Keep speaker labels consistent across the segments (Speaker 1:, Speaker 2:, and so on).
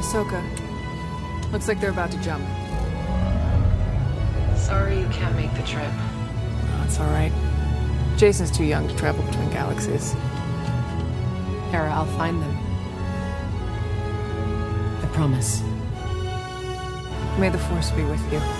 Speaker 1: Ahsoka. Looks like they're about to jump.
Speaker 2: Sorry you can't make the trip.
Speaker 1: That's all right. Jacen's too young to travel between galaxies. Hera, I'll find them. I promise. May the Force be with you.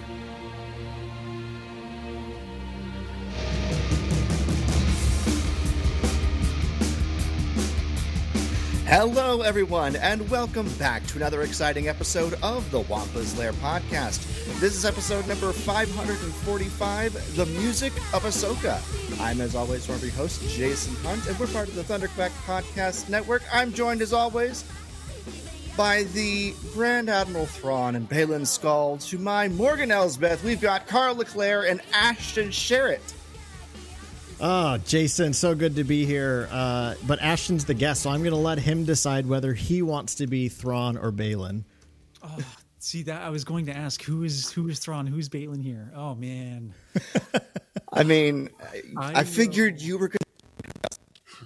Speaker 3: Hello, everyone, and welcome back to another exciting episode of the Wampa's Lair podcast. This is episode number 545 The Music of Ahsoka. I'm, as always, one of your hosts, Jason Hunt, and we're part of the Thunderquack Podcast Network. I'm joined, as always, by the Grand Admiral Thrawn and Baylan Skoll. To my Morgan Elsbeth, we've got Carl Leclerc and Ashton Sherritt.
Speaker 4: Oh, Jason, so good to be here. Uh, but Ashton's the guest, so I'm going to let him decide whether he wants to be Thrawn or Baylan.
Speaker 5: Oh, see that I was going to ask who is who is Thrawn, who's Baylan here. Oh man.
Speaker 3: I mean, I,
Speaker 5: I
Speaker 3: I figured you were going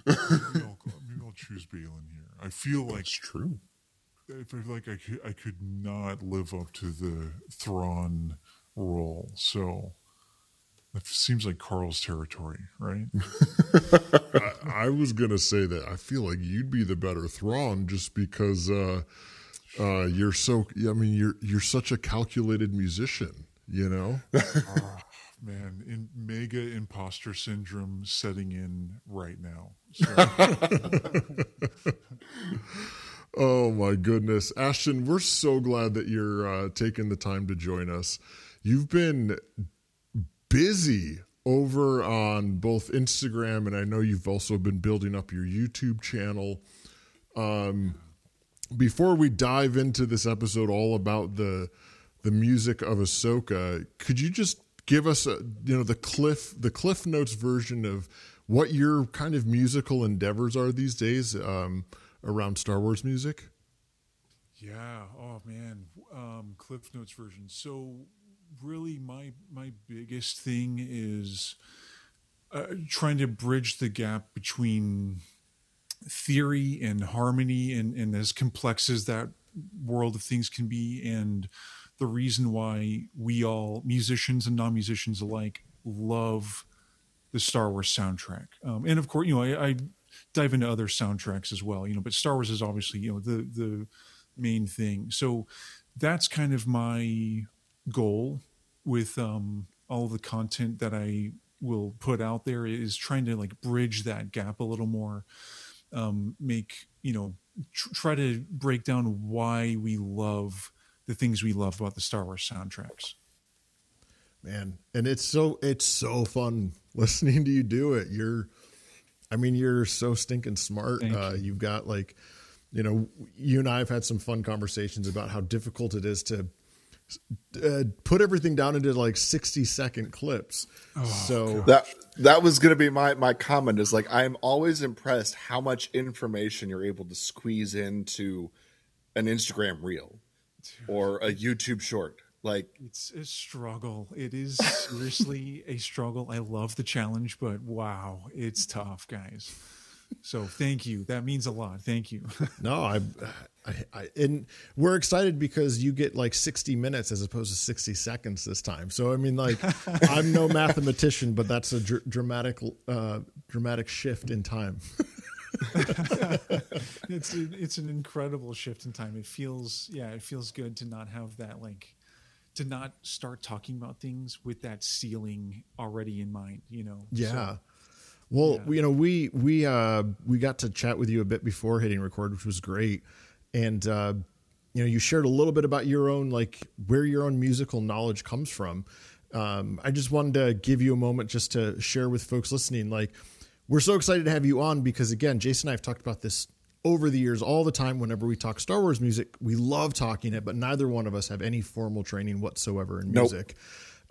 Speaker 6: maybe, I'll, maybe I'll choose Baylan here. I feel like it's true. I feel like I could, I could not live up to the Thrawn role. So it seems like Carl's territory, right?
Speaker 7: I, I was gonna say that I feel like you'd be the better Thrawn just because uh, uh, you're so. I mean, you're you're such a calculated musician. You know.
Speaker 6: Ah, man, in mega imposter syndrome setting in right now. So,
Speaker 7: oh my goodness, Ashton, we're so glad that you're uh, taking the time to join us. You've been busy over on both Instagram and I know you've also been building up your YouTube channel. Um, before we dive into this episode all about the the music of Ahsoka, could you just give us a you know the cliff the cliff notes version of what your kind of musical endeavors are these days um, around Star Wars music?
Speaker 6: yeah. Oh man, um, Cliff Notes version. So really, my my biggest thing is uh, trying to bridge the gap between theory and harmony and, and as complex as that world of things can be and the reason why we all musicians and non-musicians alike love the star wars soundtrack. Um, and of course you know I, I dive into other soundtracks as well you know but star wars is obviously you know the the main thing. So that's kind of my goal with um, all the content that i will put out there is trying to like bridge that gap a little more um, make you know tr- try to break down why we love the things we love about the Star Wars soundtracks.
Speaker 7: man and it's so it's so fun listening to you do it you're i mean you're so stinking smart uh,
Speaker 5: you.
Speaker 7: you've got like you know you and i have had some fun conversations about how difficult it is to uh, put everything down into like 60 second clips so
Speaker 3: that that was going to be my my comment is like i'm always impressed how much information you're able to squeeze into an instagram reel or a youtube short like
Speaker 6: It's a struggle. It is seriously a struggle. I love the challenge, but wow, it's tough, guys. So thank you. That means a lot. Thank you.
Speaker 7: no I, I i and we're excited because you get like 60 minutes as opposed to 60 seconds this time so i mean like i'm no mathematician but that's a dr- dramatic uh dramatic shift in time
Speaker 6: it's a, it's an incredible shift in time. It feels yeah, it feels good to not have that like to not start talking about things with that ceiling already in mind. You know.
Speaker 7: Yeah.
Speaker 6: So,
Speaker 7: well,
Speaker 6: Yeah.
Speaker 7: you know, we we uh we got to chat with you a bit before hitting record, which was great. And uh you know, you shared a little bit about your own like where your own musical knowledge comes from.
Speaker 4: um, I just wanted to give you a moment just to share with folks listening. Like, we're so excited to have you on because, again, Jason and I have talked about this over the years all the time whenever we talk Star Wars music. We love talking it, but neither one of us have any formal training whatsoever in
Speaker 3: Nope.
Speaker 4: music.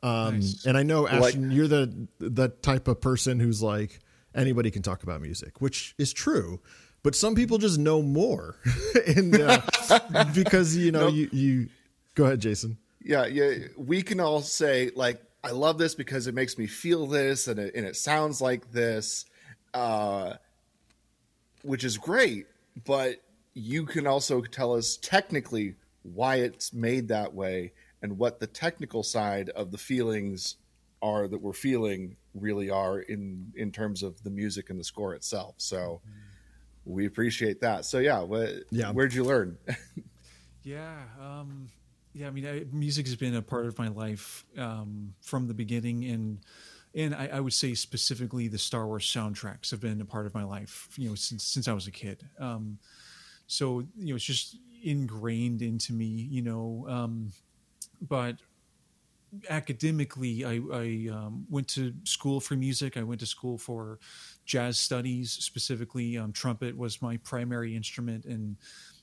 Speaker 4: Um,
Speaker 6: Nice.
Speaker 4: And I know,
Speaker 3: Like-
Speaker 4: Ashton, you're the the type of person who's like anybody can talk about music, which is true. But some people just know more, and uh, because you know you you go ahead, Jason.
Speaker 3: yeah, yeah, we can all say like, I love this because it makes me feel this, and it, and it sounds like this, uh, which is great. But you can also tell us technically why it's made that way and what the technical side of the feelings are that we're feeling really are in in terms of the music and the score itself. So we appreciate that. So yeah, what,
Speaker 4: Yeah.
Speaker 3: where'd you learn?
Speaker 6: Yeah, um, yeah. I mean, I, music has been a part of my life um, from the beginning, and and I, I would say specifically the Star Wars soundtracks have been a part of my life. You know, since since I was a kid. Um, so you know, it's just ingrained into me. You know, um, but academically, I, I um, went to school for music. I went to school for jazz studies, specifically um, trumpet was my primary instrument, and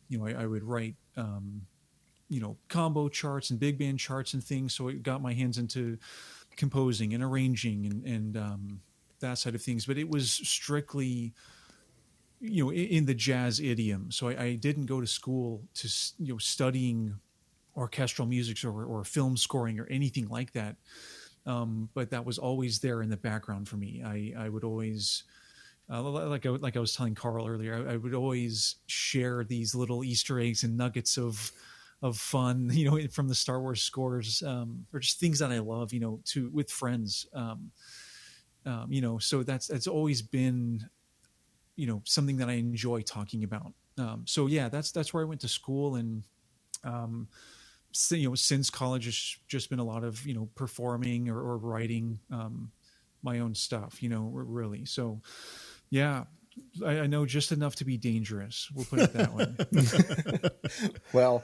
Speaker 6: you know, I, I would write, um, you know, combo charts and big band charts and things. So it got my hands into composing and arranging and, and um, that side of things. But it was strictly, you know, in, in the jazz idiom. So I, I didn't go to school to, you know, studying orchestral music or, or film scoring or anything like that. Um, but that was always there in the background for me. I, I would always, uh, like I, like I was telling Carl earlier, I, I would always share these little Easter eggs and nuggets of of fun, you know, from the Star Wars scores, um, or just things that I love, you know, to with friends, um, um, you know. So that's that's always been, you know, something that I enjoy talking about. Um, so yeah, that's that's where I went to school, and um, you know, since college, has just been a lot of you know performing or, or writing um, my own stuff, you know, really. So yeah, I, I know just enough to be dangerous. We'll put it that way.
Speaker 3: Well,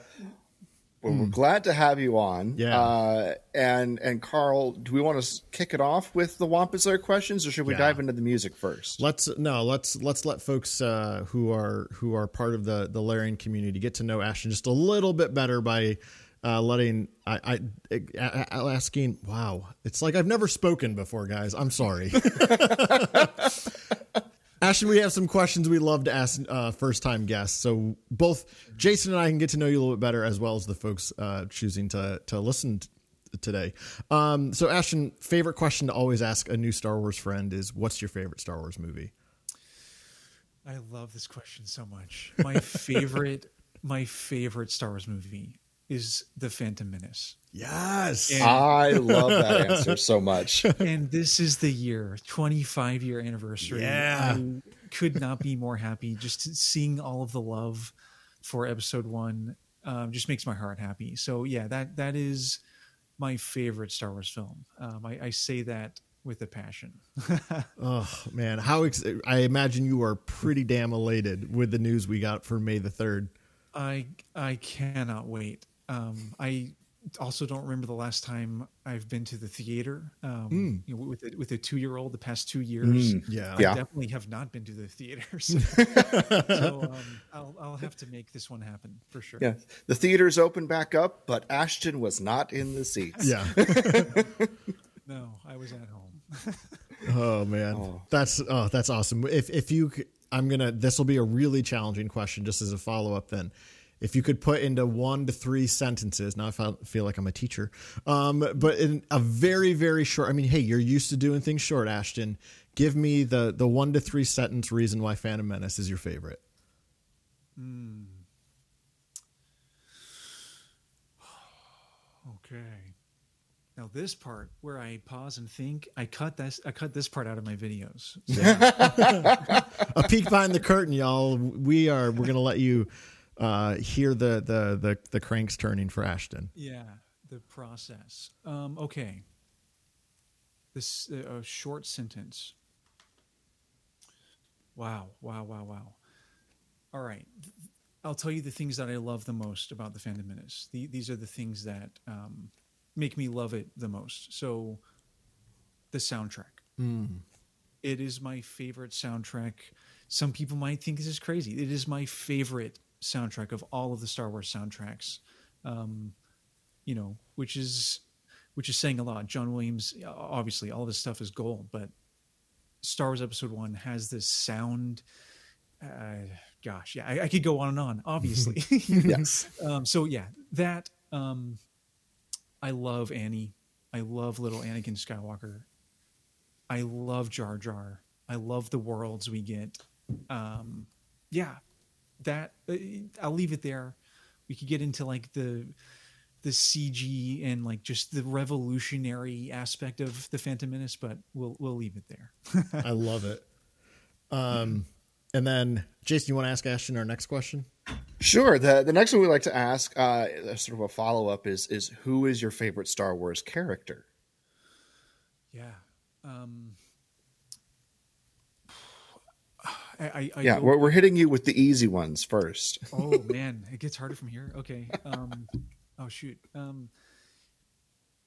Speaker 3: well we're glad to have you on.
Speaker 4: Yeah.
Speaker 3: Uh, and and Carl, do we want to kick it off with the Wampa's Lair questions, or should we
Speaker 4: Yeah.
Speaker 3: dive into the music first?
Speaker 4: Let's no, let's let's let folks uh, who are who are part of the the Larian community get to know Ashton just a little bit better by uh, letting I, I, I, asking. Wow, it's like I've never spoken before, guys. I'm sorry. Ashton, we have some questions we love to ask uh, first time guests. So both Jason and I can get to know you a little bit better, as well as the folks uh, choosing to to listen t- today. Um, so Ashton, favorite question to always ask a new Star Wars friend is, "What's your favorite Star Wars movie?"
Speaker 6: I love this question so much. My favorite, my favorite Star Wars movie is The Phantom Menace.
Speaker 4: Yes.
Speaker 6: And-
Speaker 3: I love that answer so much.
Speaker 6: and this is the year 25 year anniversary
Speaker 4: Yeah.
Speaker 6: i could not be more happy just seeing all of the love for episode one um, just makes my heart happy so yeah that that is my favorite star wars film um, I, I say that with a passion
Speaker 4: Oh man, how ex- I imagine you are pretty damn elated with the news we got for May the third.
Speaker 6: i i cannot wait um, i also don't remember the last time i've been to the theater um, you know, with a, with a two-year-old the past two years
Speaker 4: Yeah.
Speaker 6: I
Speaker 3: Yeah.
Speaker 6: definitely have not been to the theaters. so um, I'll, I'll have to make this one happen for sure.
Speaker 3: Yeah, the theaters open back up, but Ashton was not in the seats.
Speaker 4: Yeah.
Speaker 6: No, I was at home.
Speaker 4: Oh man, that's oh that's awesome. If if you, I'm gonna. This will be a really challenging question, just as a follow up. Then, if you could put into one to three sentences. Now I feel, like I'm a teacher, um, but in a very very short. I mean, hey, you're used to doing things short, Ashton. Give me the the one to three sentence reason why Phantom Menace is your favorite.
Speaker 6: Okay. Now this part where I pause and think, I cut this. I cut this part out of my videos. So,
Speaker 4: a peek behind the curtain, y'all. We are we're gonna let you uh, hear the, the the the cranks turning for Ashton.
Speaker 6: yeah, the process. Um, okay. This uh, a short sentence. Wow! Wow! Wow! Wow! All right. I'll tell you the things that I love the most about the Phantom Menace. The, these are the things that um, make me love it the most. So, the soundtrack. It is my favorite soundtrack. Some people might think this is crazy. It is my favorite soundtrack of all of the Star Wars soundtracks. Um, you know, which is which is saying a lot. John Williams, obviously, all this stuff is gold, but Star Wars Episode One has this sound. Uh, gosh, yeah, I, I could go on and on. Obviously,
Speaker 3: Yes.
Speaker 6: um, so yeah, that um, I love Annie. I love little Anakin Skywalker. I love Jar Jar. I love the worlds we get. Um, yeah, that uh, I'll leave it there. We could get into like the the CG and like just the revolutionary aspect of the Phantom Menace, but we'll we'll leave it there.
Speaker 4: I love it. Um, and then Jason, you want to ask Ashton our next question?
Speaker 3: Sure. The the next one we like to ask, uh, sort of a follow up, is is who is your favorite Star Wars character?
Speaker 6: Yeah. Um, I, I, I
Speaker 3: Yeah, we're, we're hitting you with the easy ones first.
Speaker 6: oh man, it gets harder from here. Okay. Um, oh shoot. Um,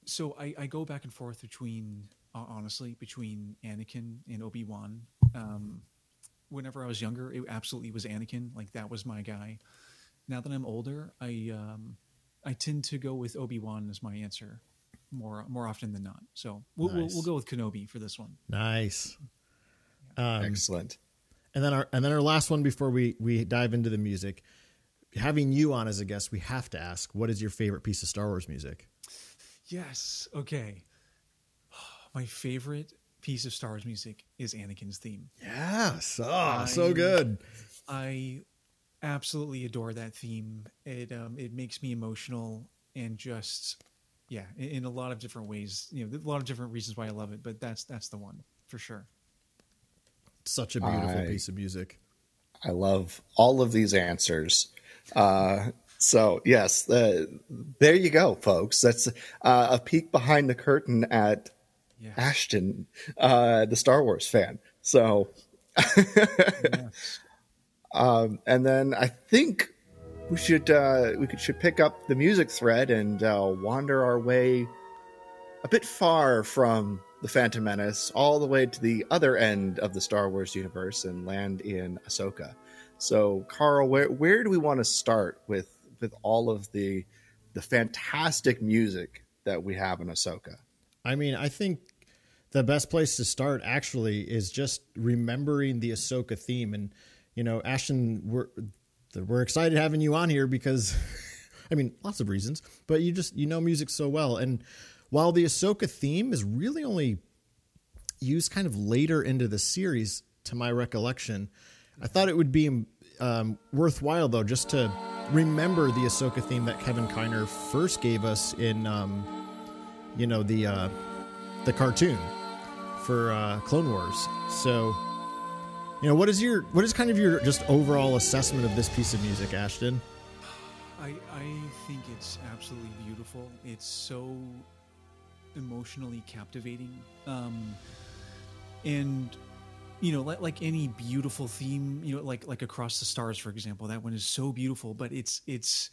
Speaker 6: so I, I go back and forth between, uh, honestly, between Anakin and Obi Wan. Um, whenever I was younger, it absolutely was Anakin. Like that was my guy. Now that I'm older, I um, I tend to go with Obi Wan as my answer more more often than not. So we'll, we'll, we'll go with Kenobi for this one.
Speaker 4: Nice. Um,
Speaker 3: Excellent.
Speaker 4: And then our and then our last one before we we dive into the music. Having you on as a guest, we have to ask, what is your favorite piece of Star Wars music?
Speaker 6: Yes. Okay. My favorite piece of Star Wars music is Anakin's theme.
Speaker 4: Yes. Oh, so good.
Speaker 6: I absolutely adore that theme. It um, it makes me emotional and just yeah, in, in a lot of different ways. You know, a lot of different reasons why I love it, but that's that's the one for sure.
Speaker 4: Such a beautiful
Speaker 3: I-
Speaker 4: piece of music.
Speaker 3: I love all of these answers. Uh, so yes, uh, there you go, folks. That's uh, a peek behind the curtain at
Speaker 6: Yeah.
Speaker 3: Ashton, uh, the Star Wars fan. So, um, and then I think we should uh, we could should pick up the music thread and uh, wander our way a bit far from the Phantom Menace, all the way to the other end of the Star Wars universe, and land in Ahsoka. So, Carl, where where do we want to start with with all of the the fantastic music that we have in Ahsoka?
Speaker 4: I mean, I think the best place to start actually is just remembering the Ahsoka theme. And, you know, Ashton, we're, we're excited having you on here because, I mean, lots of reasons, but you just, you know, music so well. And while the Ahsoka theme is really only used kind of later into the series, to my recollection, I thought it would be um, worthwhile, though, just to remember the Ahsoka theme that Kevin Kiner first gave us in. Um, you know the uh, the cartoon for uh, Clone Wars. So, you know, what is your what is kind of your just overall assessment of this piece of music, Ashton?
Speaker 6: I I think it's absolutely beautiful. It's so emotionally captivating. Um, and you know, like, like any beautiful theme, you know, like like Across the Stars, for example, that one is so beautiful, but it's it's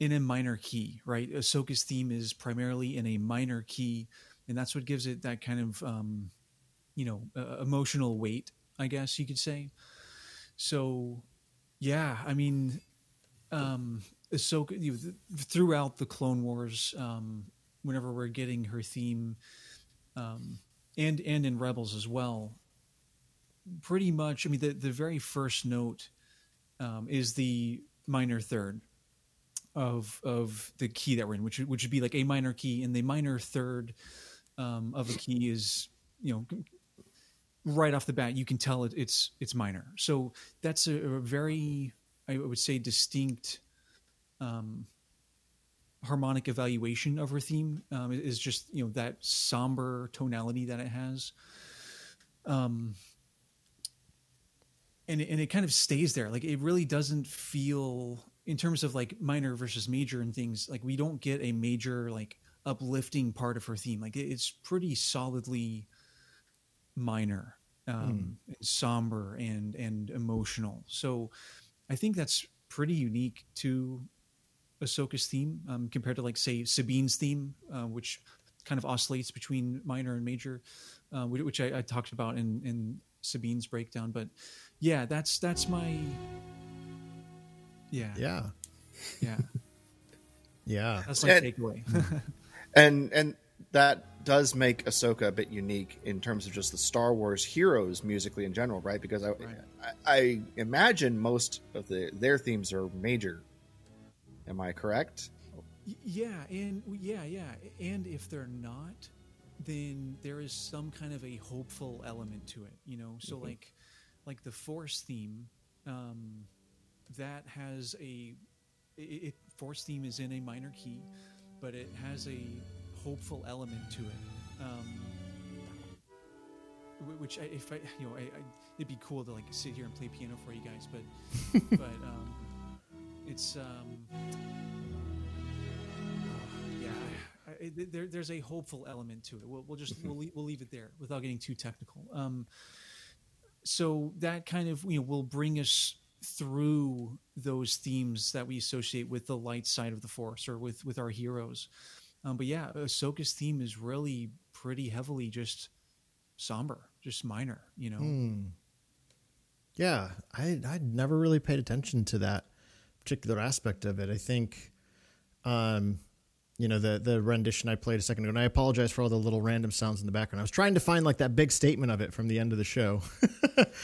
Speaker 6: in a minor key, right? Ahsoka's theme is primarily in a minor key, and that's what gives it that kind of um, you know uh, emotional weight, I guess you could say. So, yeah, I mean, um, Ahsoka you know, th- throughout the Clone Wars, um, whenever we're getting her theme, um, and and in Rebels as well, pretty much. I mean, the the very first note um, is the minor third of of the key that we're in, which which would be like a minor key, and the minor third um, of a key is you know right off the bat you can tell it, it's it's minor. So that's a, a very I would say distinct um, harmonic evaluation of her theme um, is just you know that somber tonality that it has. Um, and it, and it kind of stays there. Like it really doesn't feel in terms of like minor versus major and things. Like we don't get a major like uplifting part of her theme. Like it's pretty solidly minor, um, and somber and and emotional. So I think that's pretty unique to Ahsoka's theme um, compared to like say Sabine's theme, uh, which kind of oscillates between minor and major, uh, which I, I, talked about in in Sabine's breakdown. But yeah, that's that's my yeah
Speaker 4: yeah
Speaker 6: yeah
Speaker 4: yeah
Speaker 6: that's my and, takeaway.
Speaker 3: and and that does make Ahsoka a bit unique in terms of just the Star Wars heroes musically in general, right? Because I, right. I, I imagine most of the their themes are major. Am I correct?
Speaker 6: Yeah, and yeah, yeah, and if they're not, then there is some kind of a hopeful element to it, you know. So mm-hmm. like, like the Force theme, um, that has a it, it Force theme is in a minor key, but it has a hopeful element to it. Um, which I, if I, you know, I, I, it'd be cool to like sit here and play piano for you guys, but, but um, it's um, yeah, I, there, there's a hopeful element to it. We'll, we'll just we'll, we'll leave it there without getting too technical. Um, so that kind of you know will bring us through those themes that we associate with the light side of the force or with with our heroes. Um, but yeah, Ahsoka's theme is really pretty heavily just somber, just minor, you know.
Speaker 4: Mm. Yeah, I I never really paid attention to that particular aspect of it. I think, um, you know, the the rendition I played a second ago, and I apologize for all the little random sounds in the background. I was trying to find like that big statement of it from the end of the show.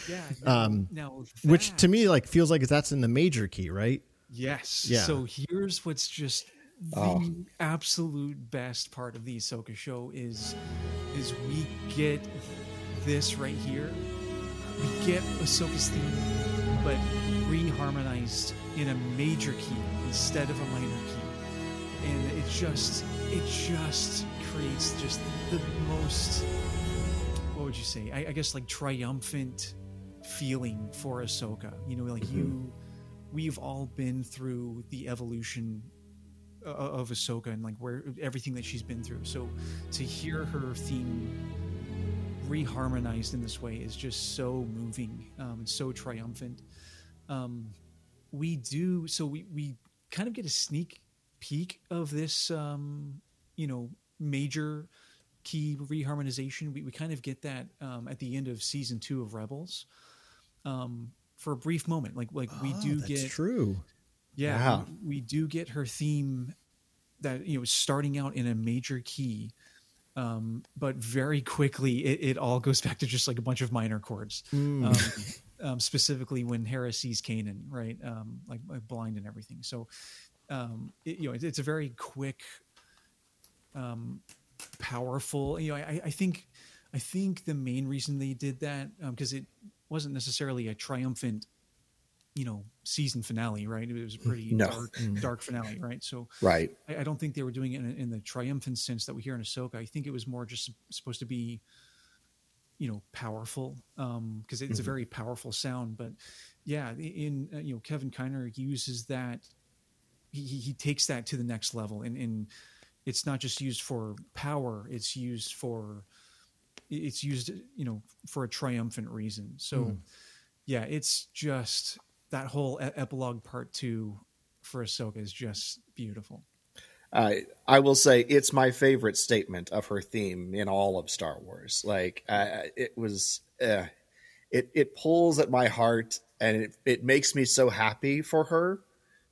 Speaker 6: yeah.
Speaker 4: Now, um, now that, which to me like feels like that's in the major key, right?
Speaker 6: Yes. Yeah. So here's what's just the oh. absolute best part of the Ahsoka show is is we get this right here. We get Ahsoka's theme, but reharmonized in a major key instead of a minor key, and it just it just creates just the most what would you say? I, I guess like triumphant feeling for Ahsoka. You know, like mm-hmm. you we've all been through the evolution of Ahsoka and like where everything that she's been through. So to hear her theme reharmonized in this way is just so moving um, and so triumphant. Um, we do so we we kind of get a sneak peek of this um, you know major key reharmonization. We we kind of get that um, at the end of season two of Rebels. Um, for a brief moment, like like we
Speaker 4: oh,
Speaker 6: do get
Speaker 4: true
Speaker 6: yeah, wow. we, we, do get her theme that you know starting out in a major key, um, but very quickly it, it, all goes back to just like a bunch of minor chords. Mm. Um, um, specifically when Hera sees Kanan, right? Um, like, like, blind and everything. So, um, it, you know, it, it's a very quick, um, powerful. You know, I, I think, I think the main reason they did that because it wasn't necessarily a triumphant you know season finale, right? It was a pretty no. dark, mm. dark finale, right? So,
Speaker 3: right.
Speaker 6: I, I don't think they were doing it in, in, the triumphant sense that we hear in Ahsoka. I think it was more just supposed to be, you know, powerful because um, it's mm-hmm. a very powerful sound. But yeah, in uh, you know, Kevin Kiner uses that. He, he takes that to the next level, and, and it's not just used for power; it's used for it's used, you know, for a triumphant reason. So. Mm. Yeah, it's just that whole epilogue part two for Ahsoka is just beautiful.
Speaker 3: Uh, I will say it's my favorite statement of her theme in all of Star Wars. Like uh, it was, uh, it it pulls at my heart and it it makes me so happy for her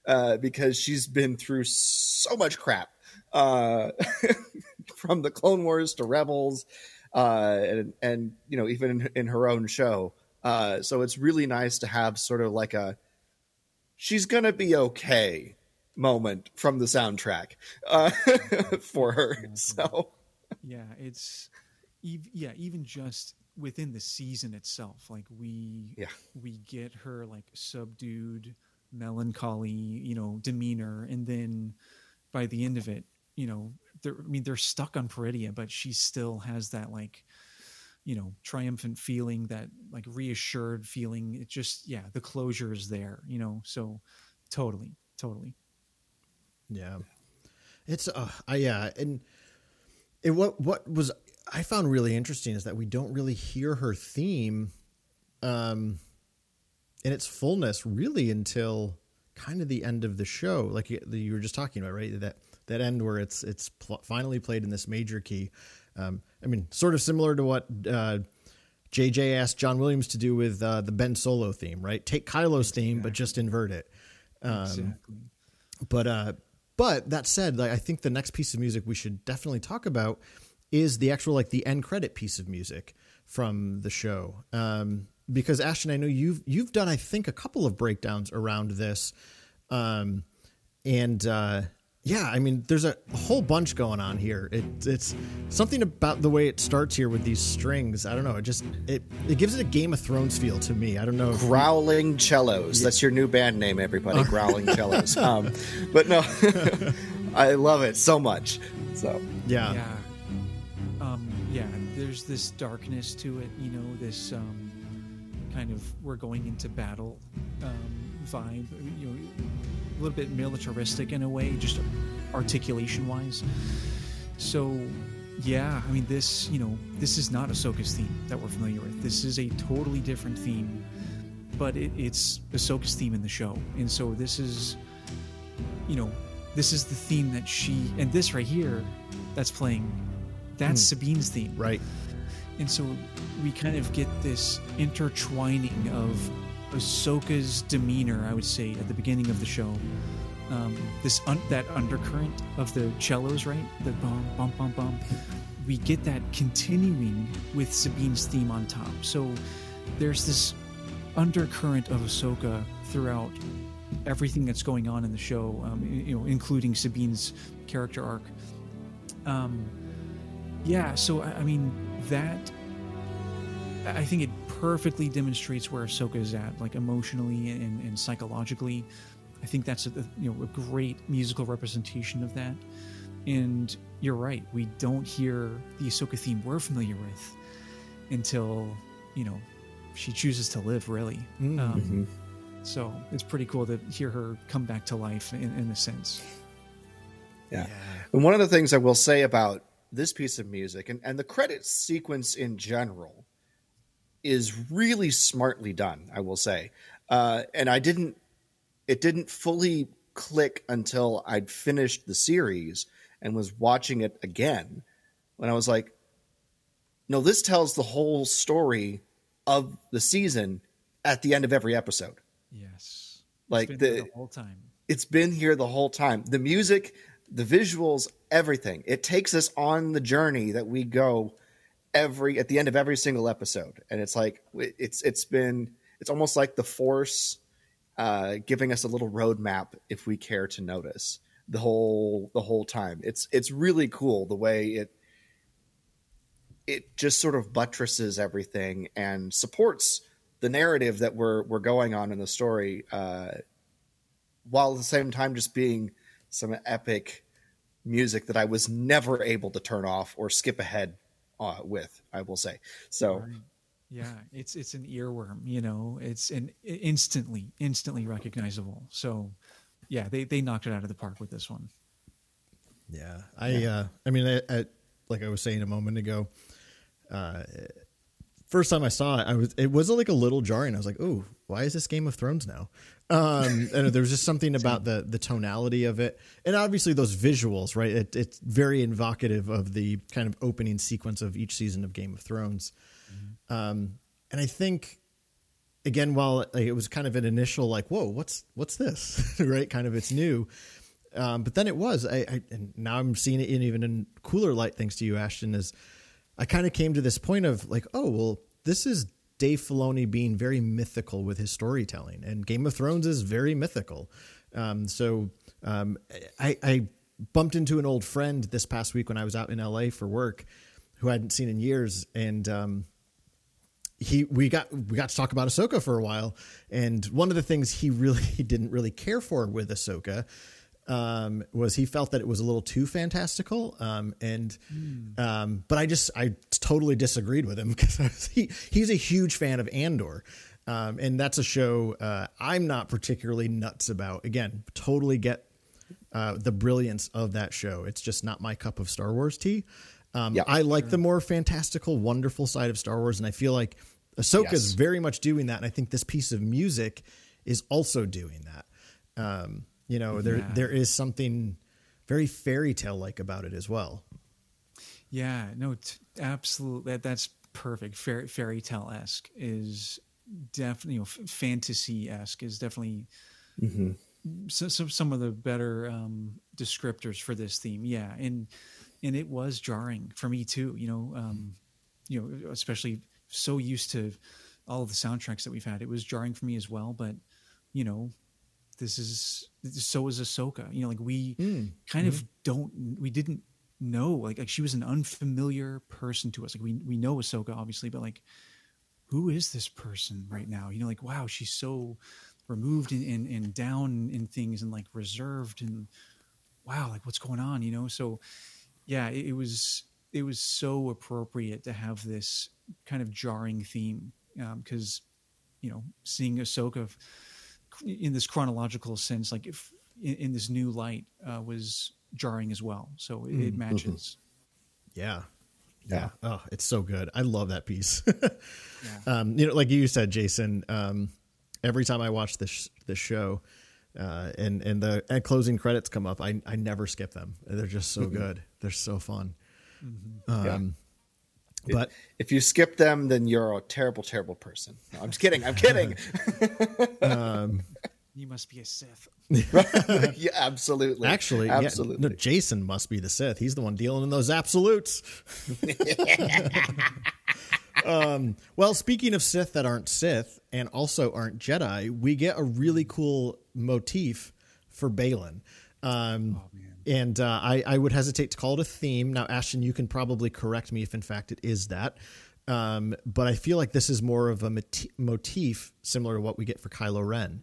Speaker 3: uh, because she's been through so much crap uh, from the Clone Wars to Rebels, uh, and and you know even in, in her own show. Uh, so it's really nice to have sort of like a she's gonna be okay moment from the soundtrack uh, for her. So
Speaker 6: yeah, it's yeah, even just within the season itself, like we
Speaker 3: yeah
Speaker 6: we get her like subdued, melancholy, you know, demeanor, and then by the end of it, you know, I mean, they're stuck on Peridea, but she still has that like you know triumphant feeling that like reassured feeling it just yeah the closure is there you know so totally totally
Speaker 4: yeah it's uh I, yeah and it what what was i found really interesting is that we don't really hear her theme um in its fullness really until kind of the end of the show, like you, were just talking about, right? That that end where it's it's pl- finally played in this major key. Um, I mean, sort of similar to what uh, JJ asked John Williams to do with uh, the Ben Solo theme, right? Take Kylo's exactly. theme, but just invert it. Um, exactly. But uh, but that said, like, I think the next piece of music we should definitely talk about is the actual like the end credit piece of music from the show. Um, because Ashton, I know you've you've done I think a couple of breakdowns around this, um, and uh, yeah, I mean, there's a whole bunch going on here. It, it's something about the way it starts here with these strings. I don't know. It just it it gives it a Game of Thrones feel to me. I don't know.
Speaker 3: Growling you, cellos. Yeah. That's your new band name, everybody. Growling cellos. Um, but no, I love it so much. So
Speaker 4: yeah,
Speaker 6: yeah, um, yeah. There's this darkness to it. You know, this um, kind of we're going into battle um, vibe. You know a little bit militaristic in a way, just articulation wise. So, yeah, I mean, this, you know, this is not Ahsoka's theme that we're familiar with. This is a totally different theme, but it, it's Ahsoka's theme in the show. And so this is, you know, this is the theme that she, and this right here that's playing, that's mm. Sabine's theme.
Speaker 4: Right.
Speaker 6: And so we kind of get this intertwining of Ahsoka's demeanor, I would say, at the beginning of the show. Um, this un- that undercurrent of the cellos, right? The bum bum bum bum. We get that continuing with Sabine's theme on top. So there's this undercurrent of Ahsoka throughout everything that's going on in the show, um, you know, including Sabine's character arc. Um, yeah, so I mean that. I think it perfectly demonstrates where Ahsoka is at, like emotionally and, and psychologically. I think that's a you know a great musical representation of that. And you're right, we don't hear the Ahsoka theme we're familiar with until you know she chooses to live. Really, mm-hmm. um, so it's pretty cool to hear her come back to life in, in a sense.
Speaker 3: Yeah. yeah. and one of the things I will say about this piece of music and, and the credit sequence in general is really smartly done, I will say. Uh, and I didn't, it didn't fully click until I'd finished the series and was watching it again when I was like, no, this tells the whole story of the season at the end of every episode.
Speaker 6: Yes.
Speaker 3: Like the,
Speaker 6: the whole time.
Speaker 3: It's been here the whole time. The music, the visuals, everything. It takes us on the journey that we go every at the end of every single episode, and it's like it's it's been it's almost like the force uh, giving us a little roadmap if we care to notice the whole the whole time. It's it's really cool the way it it just sort of buttresses everything and supports the narrative that we're we're going on in the story, uh, while at the same time just being some epic music that I was never able to turn off or skip ahead uh, with. I will say so. Right.
Speaker 6: Yeah, it's it's an earworm. You know, it's an instantly instantly recognizable. So, yeah, they they knocked it out of the park with this one.
Speaker 4: Yeah, I yeah. uh I mean, I, I, like I was saying a moment ago, uh, first time I saw it, I was it was like a little jarring. I was like, "Oh, why is this Game of Thrones now?" Um, and there was just something about the the tonality of it, and obviously those visuals, right? It, it's very evocative of the kind of opening sequence of each season of Game of Thrones. Mm-hmm. Um, and I think, again, while like, it was kind of an initial like, "Whoa, what's what's this?" right? Kind of, it's new. Um, but then it was. I, I and now I'm seeing it in even in cooler light, thanks to you, Ashton. Is I kind of came to this point of like, oh well, this is Dave Filoni being very mythical with his storytelling, and Game of Thrones is very mythical. Um, so um, I, I, bumped into an old friend this past week when I was out in LA for work, who I hadn't seen in years, and um, he we got we got to talk about Ahsoka for a while. And one of the things he really he didn't really care for with Ahsoka um, was he felt that it was a little too fantastical. Um, and, mm. um, but I just, I totally disagreed with him because he, he's a huge fan of Andor. Um, and that's a show uh, I'm not particularly nuts about. Again, totally get uh, the brilliance of that show. It's just not my cup of Star Wars tea. Um, yeah, I like the more fantastical, wonderful side of Star Wars, and I feel like Ahsoka is yes. very much doing that. And I think this piece of music is also doing that. Um, you know, there
Speaker 6: Yeah.
Speaker 4: there is something very fairy tale like about it as well.
Speaker 6: Yeah, no, t- absolutely. That that's perfect. Fairy, fairy tale esque is definitely, you know, f- fantasy esque is definitely so, so some of the better um, descriptors for this theme. Yeah, and and it was jarring for me too. You know, um, you know, especially so used to all of the soundtracks that we've had. It was jarring for me as well. But you know, this is so is Ahsoka. You know, like we hmm. kind of mm-hmm. don't we didn't know like like she was an unfamiliar person to us. Like we we know Ahsoka obviously, but like who is this person right now? You know, like wow, she's so removed and and, and down in things and like reserved and wow, like what's going on? You know, so yeah, it, it was it was so appropriate to have this kind of jarring theme um, because you know seeing Ahsoka in this chronological sense, like if in, in this new light, uh, was jarring as well. So it, it matches.
Speaker 4: Yeah.
Speaker 3: Yeah.
Speaker 4: Oh, it's so good. I love that piece. yeah. um, you know, like you said, Jason. Um, every time I watch this this show, uh, and and the and closing credits come up, I I never skip them. They're just so good. They're so fun. Um, but
Speaker 3: If you skip them, then you're a terrible, terrible person. No, I'm just kidding. I'm kidding.
Speaker 6: You must be a Sith.
Speaker 3: yeah, absolutely.
Speaker 4: actually, yeah,
Speaker 3: absolutely.
Speaker 4: no, Jason must be the Sith. He's the one dealing in those absolutes. um, well, speaking of Sith that aren't Sith and also aren't Jedi, we get a really cool motif for Baylan. Um, and uh, I, I would hesitate to call it a theme. Now, Ashton, you can probably correct me if, in fact, it is that. Um, but I feel like this is more of a moti- motif similar to what we get for Kylo Ren.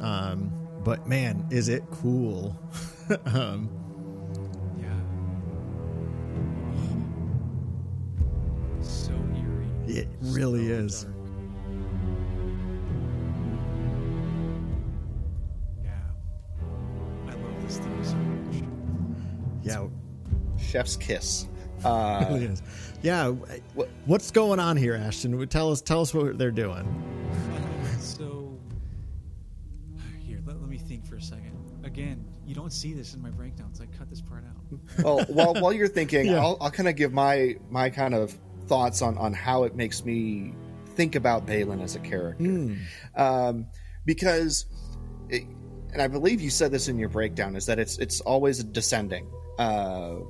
Speaker 4: Um, but man, is it cool! um,
Speaker 6: Yeah. So eerie.
Speaker 4: it really
Speaker 6: So
Speaker 4: is.
Speaker 6: dark. Yeah. I love this theme so much.
Speaker 4: Yeah,
Speaker 3: Chef's kiss. Uh,
Speaker 4: it really is. Yeah,
Speaker 3: What-
Speaker 4: what's going on here, Ashton? Tell us, tell us what they're doing.
Speaker 6: So here, let, let me think for a second. Again, you don't see this in my breakdowns. I cut this part out.
Speaker 3: well, while while you're thinking,
Speaker 4: Yeah.
Speaker 3: I'll, I'll kind of give my my kind of thoughts on on how it makes me think about Baylan as a character, um, because, it, and I believe you said this in your breakdown, is that it's it's always a descending, uh,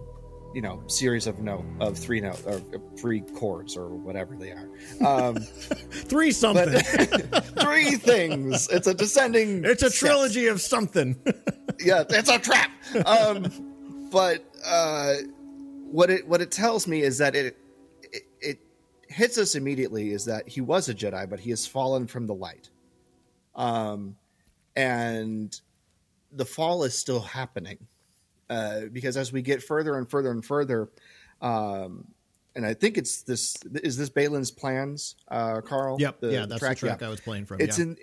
Speaker 3: you know, series of note of three note or three chords or whatever they are. Um,
Speaker 4: Three something.
Speaker 3: three things. It's a descending.
Speaker 4: it's a trilogy of something.
Speaker 3: yeah, it's a trap. Um, but uh, what it what it tells me is that it, it it hits us immediately is that he was a Jedi, but he has fallen from the light. Um, and the fall is still happening uh, because as we get further and further and further, um, and I think it's this is this Baylan's plans, uh, Carl.
Speaker 4: yep. Yeah, that's the track
Speaker 3: yeah
Speaker 4: I was playing from.
Speaker 3: it's
Speaker 4: yeah.
Speaker 3: in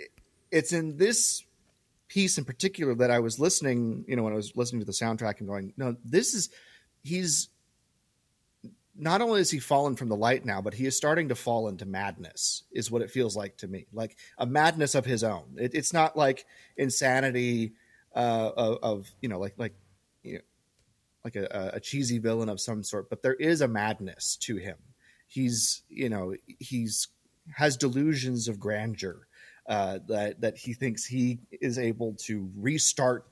Speaker 3: it's in this piece in particular that I was listening, you know, when I was listening to the soundtrack and going, no, this is he's not only is he fallen from the light now, but he is starting to fall into madness, is what it feels like to me. Like a madness of his own. It, it's not like insanity uh, of, of you know, like like like a, a cheesy villain of some sort, but there is a madness to him. He's you know he's has delusions of grandeur uh, that that he thinks he is able to restart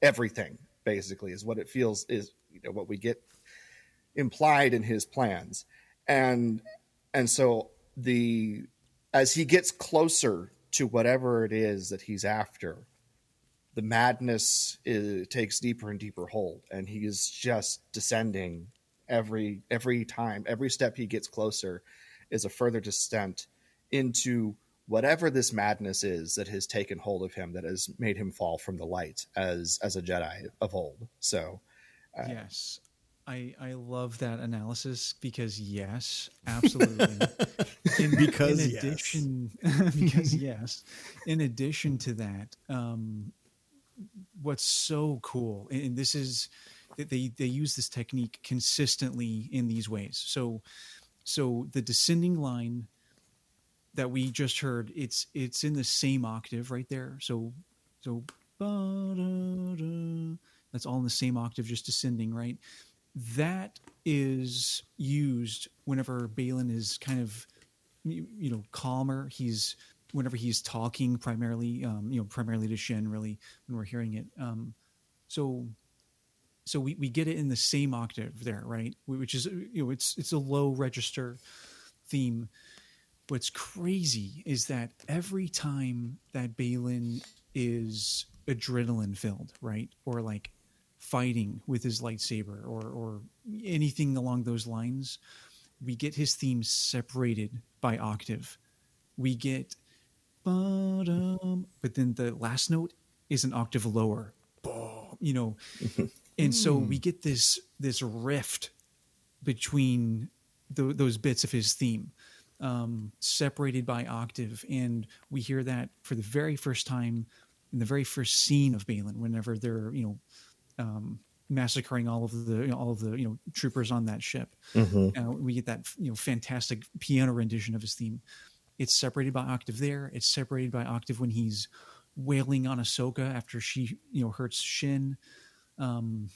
Speaker 3: everything. Basically, is what it feels is you know what we get implied in his plans, and and so the as he gets closer to whatever it is that he's after, the madness is, takes deeper and deeper hold, and he is just descending every every time, every step he gets closer is a further descent into whatever this madness is that has taken hold of him that has made him fall from the light as as a Jedi of old. So
Speaker 6: yes. I, I love that analysis because yes, absolutely. In,
Speaker 4: Because
Speaker 6: in
Speaker 4: yes.
Speaker 6: addition, because yes, in addition to that, um, what's so cool, and this is they they use this technique consistently in these ways. So, so the descending line that we just heard, it's it's in the same octave right there. So, so that's all in the same octave, just descending, right? That is used whenever Baylan is kind of, you, you know, calmer. He's whenever he's talking primarily, um, you know, primarily to Shin, really, when we're hearing it. Um, so, so we, we get it in the same octave there, right? Which is, you know, it's it's a low register theme. What's crazy is that every time that Baylan is adrenaline filled, right, or like fighting with his lightsaber, or or anything along those lines, we get his theme separated by octave. We get but then the last note is an octave lower. You know, and so we get this this rift between tho- those bits of his theme um, separated by octave. And we hear that for the very first time in the very first scene of Baylan whenever they're you know um, massacring all of the you know, all of the you know troopers on that ship. Uh, we get that you know fantastic piano rendition of his theme it's separated by octave there. It's separated by octave when he's wailing on Ahsoka after she you know hurts Shin. Um,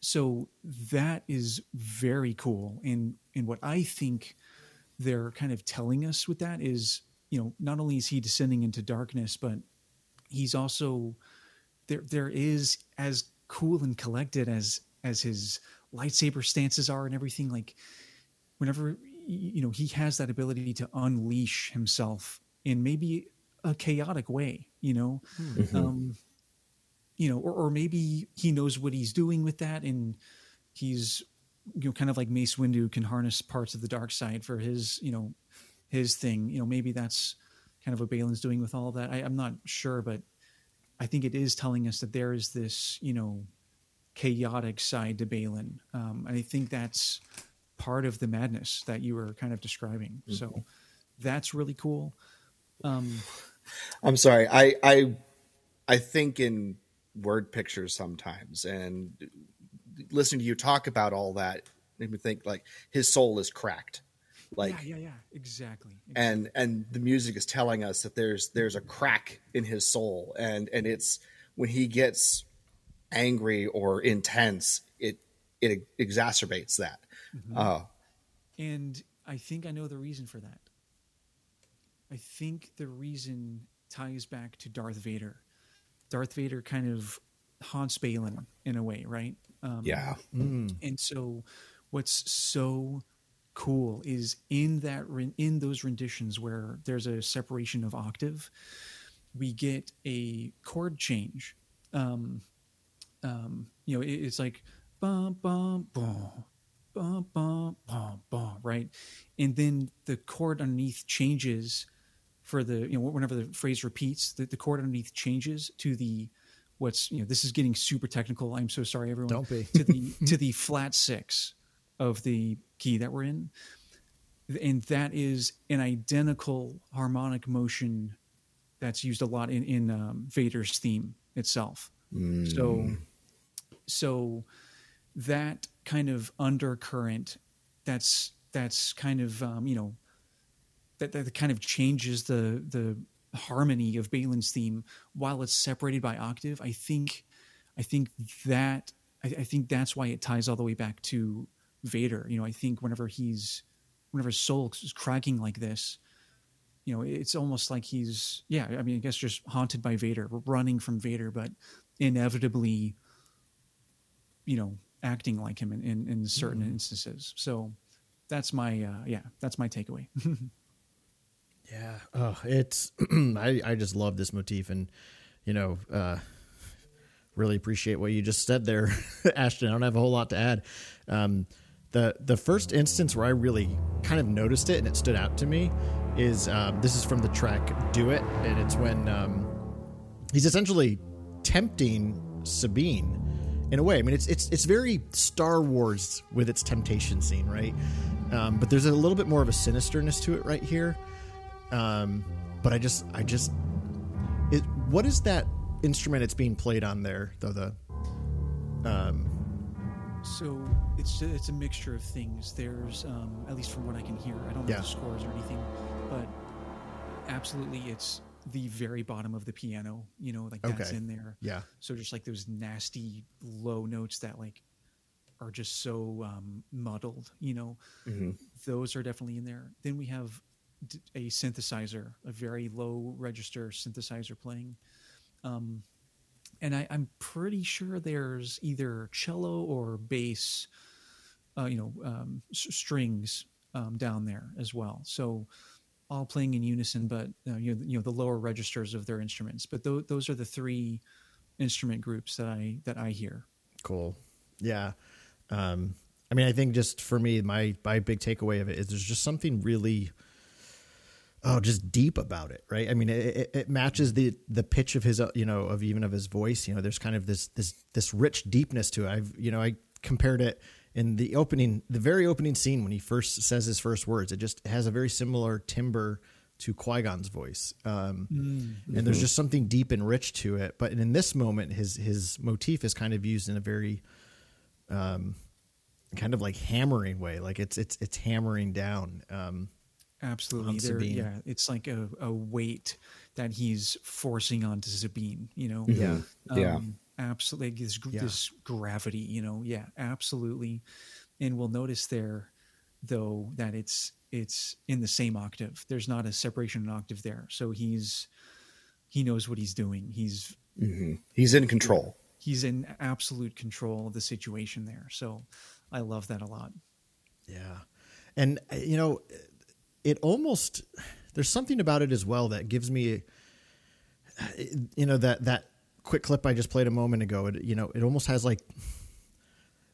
Speaker 6: so that is very cool. And and what i think they're kind of telling us with that is you know not only is he descending into darkness but he's also there there is as cool and collected as as his lightsaber stances are and everything. Like whenever you know he has that ability to unleash himself in maybe a chaotic way you know um you know, or, or maybe he knows what he's doing with that, and he's you know kind of like Mace Windu can harness parts of the dark side for his you know his thing. You know, maybe that's kind of what Baylan's doing with all of that. I, I'm not sure, but I think it is telling us that there is this you know chaotic side to Baylan, um, and I think that's part of the madness that you were kind of describing. So that's really cool. Um,
Speaker 3: I'm sorry. I I I think in word pictures sometimes, and listening to you talk about all that made me think like his soul is cracked, like
Speaker 6: yeah, yeah, yeah, exactly.
Speaker 3: and and the music is telling us that there's there's a crack in his soul, and and it's when he gets angry or intense, it it exacerbates that. Uh,
Speaker 6: And I think I know the reason for that. I think the reason ties back to Darth Vader. Darth Vader kind of haunts Baylan in a way, right? Um,
Speaker 3: yeah,
Speaker 6: And so, what's so cool is in that in those renditions where there's a separation of octave, we get a chord change. Um, um, you know, it, it's like bum bum bum bum bum bum bum, right? And then the chord underneath changes for the you know whenever the phrase repeats, the, the chord underneath changes to the what's you know this is getting super technical. I'm so sorry, everyone.
Speaker 4: Don't be.
Speaker 6: to the to the flat six of the key that we're in, and that is an identical harmonic motion that's used a lot in in um, Vader's theme itself. So so that kind of undercurrent that's that's kind of um, you know that that kind of changes the the harmony of Baylan's theme while it's separated by octave. I think I think that I, I think that's why it ties all the way back to Vader. You know, I think whenever he's whenever soul is cracking like this, you know, it's almost like he's yeah. I mean, I guess just haunted by Vader, running from Vader, but inevitably, you know, acting like him in in, in certain instances. So that's my uh, yeah, that's my takeaway.
Speaker 4: Yeah. Oh, it's I I just love this motif and you know, uh really appreciate what you just said there, Ashton. I don't have a whole lot to add. Um the the first instance where I really kind of noticed it and it stood out to me is um, this is from the track "Do It" and it's when um, he's essentially tempting Sabine in a way. I mean, it's it's it's very Star Wars with its temptation scene, right? Um, but there's a little bit more of a sinisterness to it right here. Um, but I just I just it, what is that instrument it's being played on there though the um
Speaker 6: So it's it's a mixture of things. There's um, at least from what I can hear. I don't know
Speaker 4: Yeah.
Speaker 6: the scores or anything, but absolutely, it's the very bottom of the piano, you know, like that's
Speaker 4: Okay.
Speaker 6: in there.
Speaker 4: Yeah.
Speaker 6: So just like those nasty low notes that like are just so um, muddled, you know, those are definitely in there. Then we have d- a synthesizer, a very low register synthesizer playing. Um, and I, I'm pretty sure there's either cello or bass, uh, you know, um, s- strings um, down there as well. So all playing in unison, but uh, you, know, you know the lower registers of their instruments. But tho- those are the three instrument groups that I that I hear.
Speaker 4: Cool. Yeah. Um, I mean, I think just for me, my my big takeaway of it is there's just something really, oh, just deep about it, right? I mean, it, it, it matches the the pitch of his, uh, you know, of even of his voice. You know, there's kind of this this this rich deepness to it. I've, you know, I compared it in the opening, the very opening scene when he first says his first words. It just has a very similar timbre to Qui Gon's voice, um, and there's just something deep and rich to it. But in this moment, his his motif is kind of used in a very um, kind of like hammering way. Like it's it's it's hammering down. Um,
Speaker 6: Absolutely, There- yeah, it's like a, a weight that he's forcing onto Sabine. You know,
Speaker 4: Yeah.
Speaker 3: Yeah.
Speaker 6: Absolutely. This,
Speaker 4: Yeah.
Speaker 6: this gravity, you know, yeah, absolutely. And we'll notice there, though, that it's it's in the same octave. There's not a separation in octave there, so he's he knows what he's doing. He's
Speaker 3: He's in control.
Speaker 6: he's in absolute control of the situation there. So I love that a lot.
Speaker 4: Yeah. And, uh, you know, it almost, there's something about it as well that gives me, uh, you know, that, that quick clip I just played a moment ago, it, you know, it almost has like,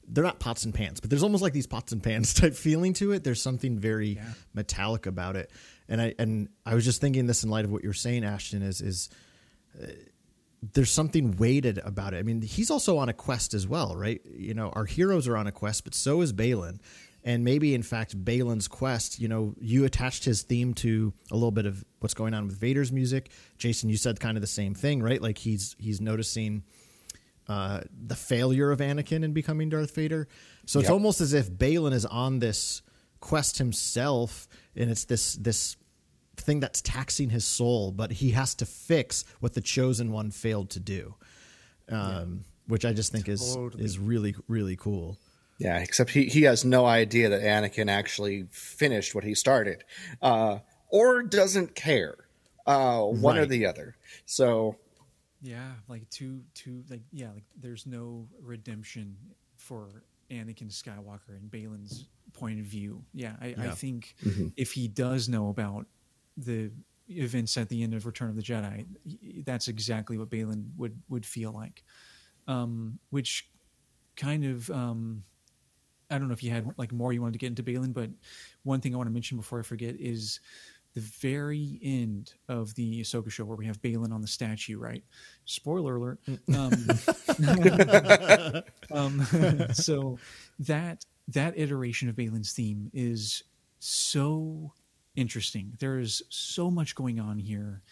Speaker 4: they're not pots and pans, but there's almost like these pots and pans type feeling to it. There's something very
Speaker 6: Yeah.
Speaker 4: metallic about it. And I, and I was just thinking this in light of what you're saying, Ashton, is, is, uh, there's something weighted about it. I mean, he's also on a quest as well, right? You know, our heroes are on a quest, but so is Baylan. And maybe, in fact, Baylan's quest, you know, you attached his theme to a little bit of what's going on with Vader's music. Jason, you said kind of the same thing, right? Like he's he's noticing uh, the failure of Anakin in becoming Darth Vader. So it's
Speaker 3: Yep.
Speaker 4: almost as if Baylan is on this quest himself, and it's this this thing that's taxing his soul, but he has to fix what the chosen one failed to do, um, which I just think is is really really cool.
Speaker 3: Yeah, except he, he has no idea that Anakin actually finished what he started, uh, or doesn't care. Uh, one or the other. So
Speaker 6: Yeah, like two, two, like yeah, like there's no redemption for Anakin Skywalker and Baylan's point of view. Yeah, I, I
Speaker 4: Yeah.
Speaker 6: think if he does know about the events at the end of Return of the Jedi, that's exactly what Baylan would would feel like. Um, which kind of um, I don't know if you had like more you wanted to get into Baylan, but one thing I want to mention before I forget is the very end of the Ahsoka show where we have Baylan on the statue, right? Spoiler alert. Um, um, so that that iteration of Baylan's theme is so interesting. There is so much going on here.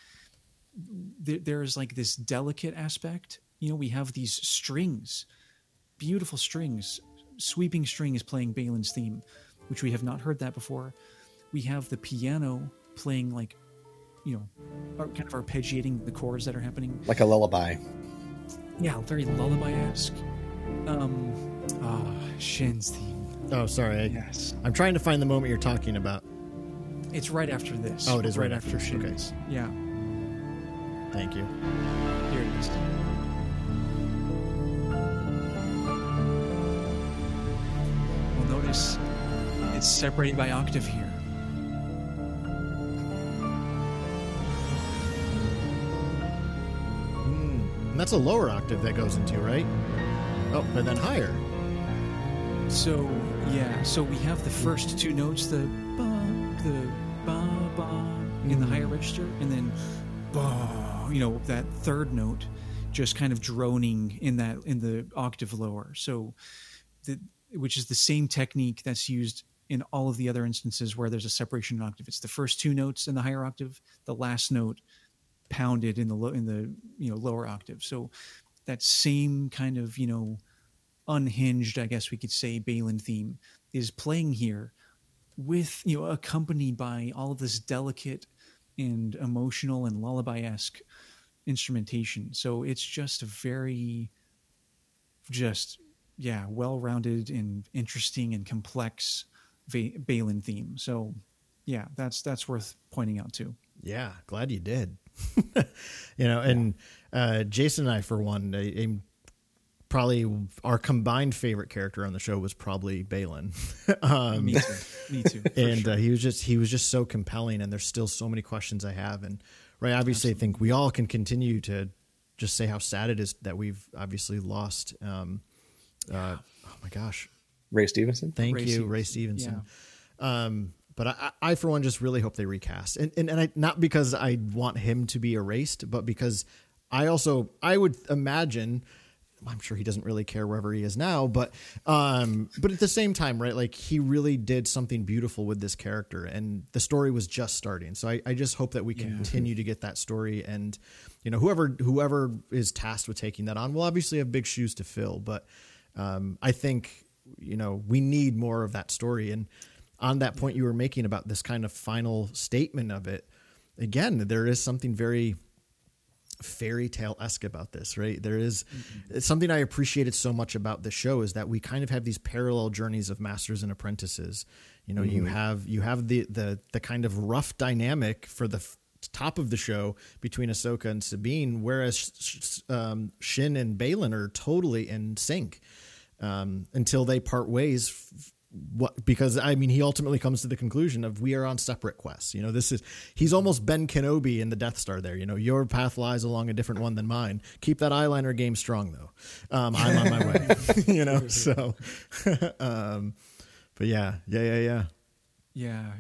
Speaker 6: There, there is like this delicate aspect. You know, we have these strings, beautiful strings, sweeping string is playing Baylan's theme, which we have not heard that before. We have the piano playing like, you know, kind of arpeggiating the chords that are happening.
Speaker 3: like a lullaby.
Speaker 6: Yeah, very lullaby esque. Um, ah, Shin's theme.
Speaker 4: Oh, sorry, I,
Speaker 6: Yes,
Speaker 4: I'm trying to find the moment you're talking about.
Speaker 6: it's right after this.
Speaker 4: Oh, it is
Speaker 6: right,
Speaker 4: right
Speaker 6: after
Speaker 4: after this. Okay.
Speaker 6: Shin's. Yeah,
Speaker 4: Thank you.
Speaker 6: here it is. It's separated by octave here.
Speaker 4: And that's a lower octave that goes into, right? Oh, but then higher.
Speaker 6: So yeah, so we have the first two notes, the ba, the ba ba in the hmm. higher register, and then ba, you know, that third note just kind of droning in that in the octave lower. So, the which is the same technique that's used in all of the other instances where there's a separation in octave. It's the first two notes in the higher octave, the last note pounded in the in the you know lower octave. So that same kind of you know unhinged, I guess we could say, Baylan theme is playing here with, you know, accompanied by all of this delicate and emotional and lullaby esque instrumentation. So it's just a very, just yeah, well rounded and interesting and complex Va- Baylan theme. So yeah, that's that's worth pointing out too.
Speaker 4: Yeah, glad you did. you know, and uh, Jason and I, for one, probably our combined favorite character on the show was probably Baylan. um,
Speaker 6: Me too. Me too.
Speaker 4: and
Speaker 6: sure.
Speaker 4: uh, he was just he was just so compelling, and there's still so many questions I have. And right, obviously, I think we all can continue to just say how sad it is that we've obviously lost. Um, uh, oh my gosh,
Speaker 3: Ray Stevenson.
Speaker 4: Thank
Speaker 6: Ray
Speaker 4: you,
Speaker 6: Stevens-
Speaker 4: Ray Stevenson. Um, but I, I, for one, just really hope they recast, and and, and I, not because I want him to be erased, but because I also I would imagine. I'm sure he doesn't really care wherever he is now, but um, but at the same time, right? Like he really did something beautiful with this character, and the story was just starting. So I, I just hope that we continue to get that story, and you know, whoever whoever is tasked with taking that on will obviously have big shoes to fill. But um, I think you know we need more of that story, and on that point you were making about this kind of final statement of it, again, there is something very fairy tale esque about this, right? There is- it's something I appreciated so much about the show is that we kind of have these parallel journeys of masters and apprentices. You know, you have you have the the the kind of rough dynamic for the f- top of the show between Ahsoka and Sabine, whereas Sh- Sh- um, Shin and Baylan are totally in sync um, until they part ways. F- what because I mean he ultimately comes to the conclusion of we are on separate quests. You know, this is he's almost Ben Kenobi in the Death Star. There, you know, your path lies along a different one than mine. Keep that eyeliner game strong, though. Um, I'm on my way. you know, so. um, but yeah, yeah, yeah, yeah.
Speaker 6: Yeah,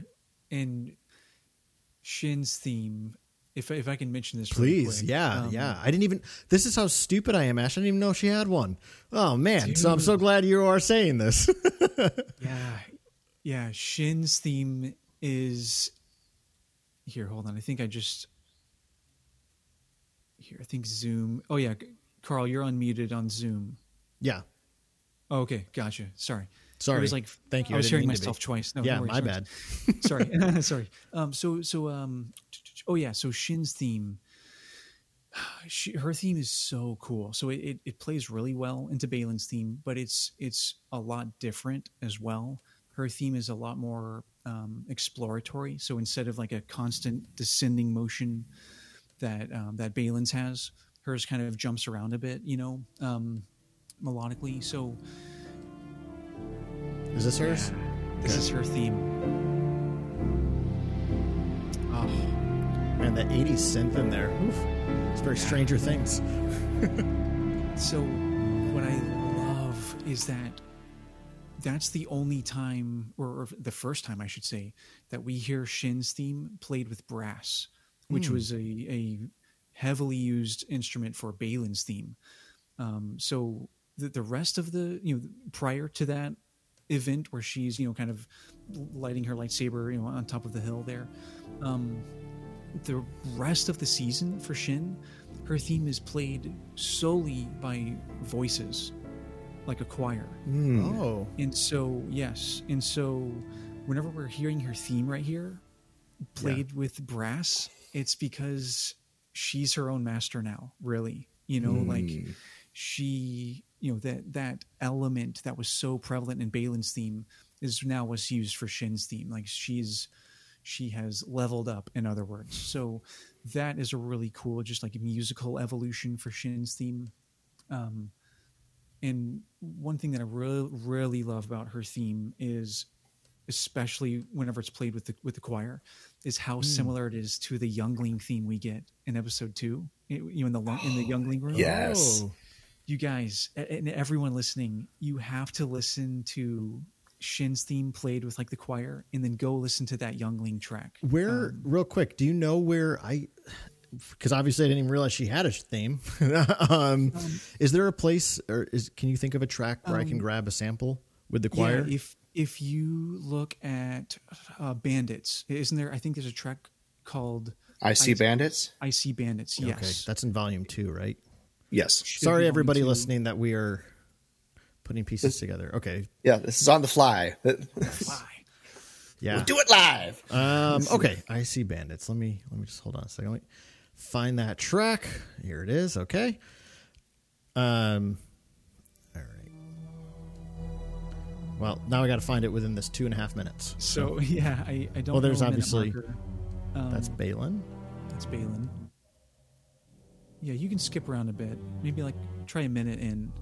Speaker 6: and Shin's theme. If if I can mention this, really
Speaker 4: Please,
Speaker 6: quick,
Speaker 4: yeah,
Speaker 6: um,
Speaker 4: yeah. I didn't even. This is how stupid I am, Ash. I didn't even know she had one. Oh man! So I'm so glad you are saying this.
Speaker 6: Yeah, yeah. Shin's theme is here. Hold on. I think I just here. I think Zoom. Oh yeah, Carl, you're unmuted on Zoom.
Speaker 4: yeah.
Speaker 6: Oh, okay, gotcha. Sorry.
Speaker 4: Sorry.
Speaker 6: I was like,
Speaker 4: Thank you.
Speaker 6: I was
Speaker 4: didn't
Speaker 6: hearing
Speaker 4: mean to be.
Speaker 6: myself twice. No,
Speaker 4: yeah,
Speaker 6: no worries,
Speaker 4: my bad.
Speaker 6: sorry sorry um so so um oh yeah so shin's theme she, her theme is so cool. So it, it, it plays really well into Baylan's theme but it's it's a lot different as well. Her theme is a lot more um, exploratory. So instead of like a constant descending motion that um, that Baylan's has hers kind of jumps around a bit you know um, melodically. So
Speaker 4: Is this hers?
Speaker 6: this is her theme
Speaker 4: Man, that 80s synth in there. Oof. It's very Stranger Things.
Speaker 6: So, what I love is that that's the only time, or, or the first time, I should say, that we hear Shin's theme played with brass, which was a, a heavily used instrument for Baylan's theme. Um, so, the, the rest of the, you know, prior to that event where she's, you know, kind of lighting her lightsaber, you know, on top of the hill there, um, the rest of the season for Shin, her theme is played solely by voices, like a choir. Hmm.
Speaker 4: Oh.
Speaker 6: And so, yes, and so whenever we're hearing her theme right here, played with brass, it's because she's her own master now, really. You know, hmm. like she, you know, that that element that was so prevalent in Baylan's theme is now what's used for Shin's theme. Like she's she has leveled up in other words so that is a really cool just like musical evolution for shin's theme um, and one thing that i really really love about her theme is especially whenever it's played with the with the choir is how similar it is to the youngling theme we get in episode two you know, in the in the youngling room
Speaker 3: Yes.
Speaker 4: Oh.
Speaker 6: you guys and everyone listening you have to listen to shin's theme played with like the choir and then go listen to that youngling track
Speaker 4: Where,
Speaker 6: Um,
Speaker 4: real quick, do you know where I? Because obviously I didn't even realize she had a theme. um, is there a place, or is can you think of a track where I can grab a sample with the choir?
Speaker 6: Um, Yeah, if if you look at uh, Bandits, isn't there? I think there's a track called
Speaker 3: I see bandits.
Speaker 6: "I See Bandits." Yes, okay,
Speaker 4: that's in volume two, right?
Speaker 3: Yes.
Speaker 6: Should
Speaker 4: Sorry, everybody listening, that we are putting pieces together. Okay,
Speaker 3: Yeah, this is on the fly.
Speaker 6: Fly.
Speaker 4: Yeah.
Speaker 3: We'll do it live.
Speaker 4: Um, okay, I see bandits. Let me let me just hold on a second. Let me find that track. Here it is. Okay. Um. All right. Well, now I got to find it within this two and a half minutes.
Speaker 6: So yeah, I, I don't.
Speaker 4: Well, there's
Speaker 6: know
Speaker 4: obviously-
Speaker 6: Um,
Speaker 4: That's Baylan.
Speaker 6: that's Baylan. Yeah, you can skip around a bit. Maybe like try a minute in.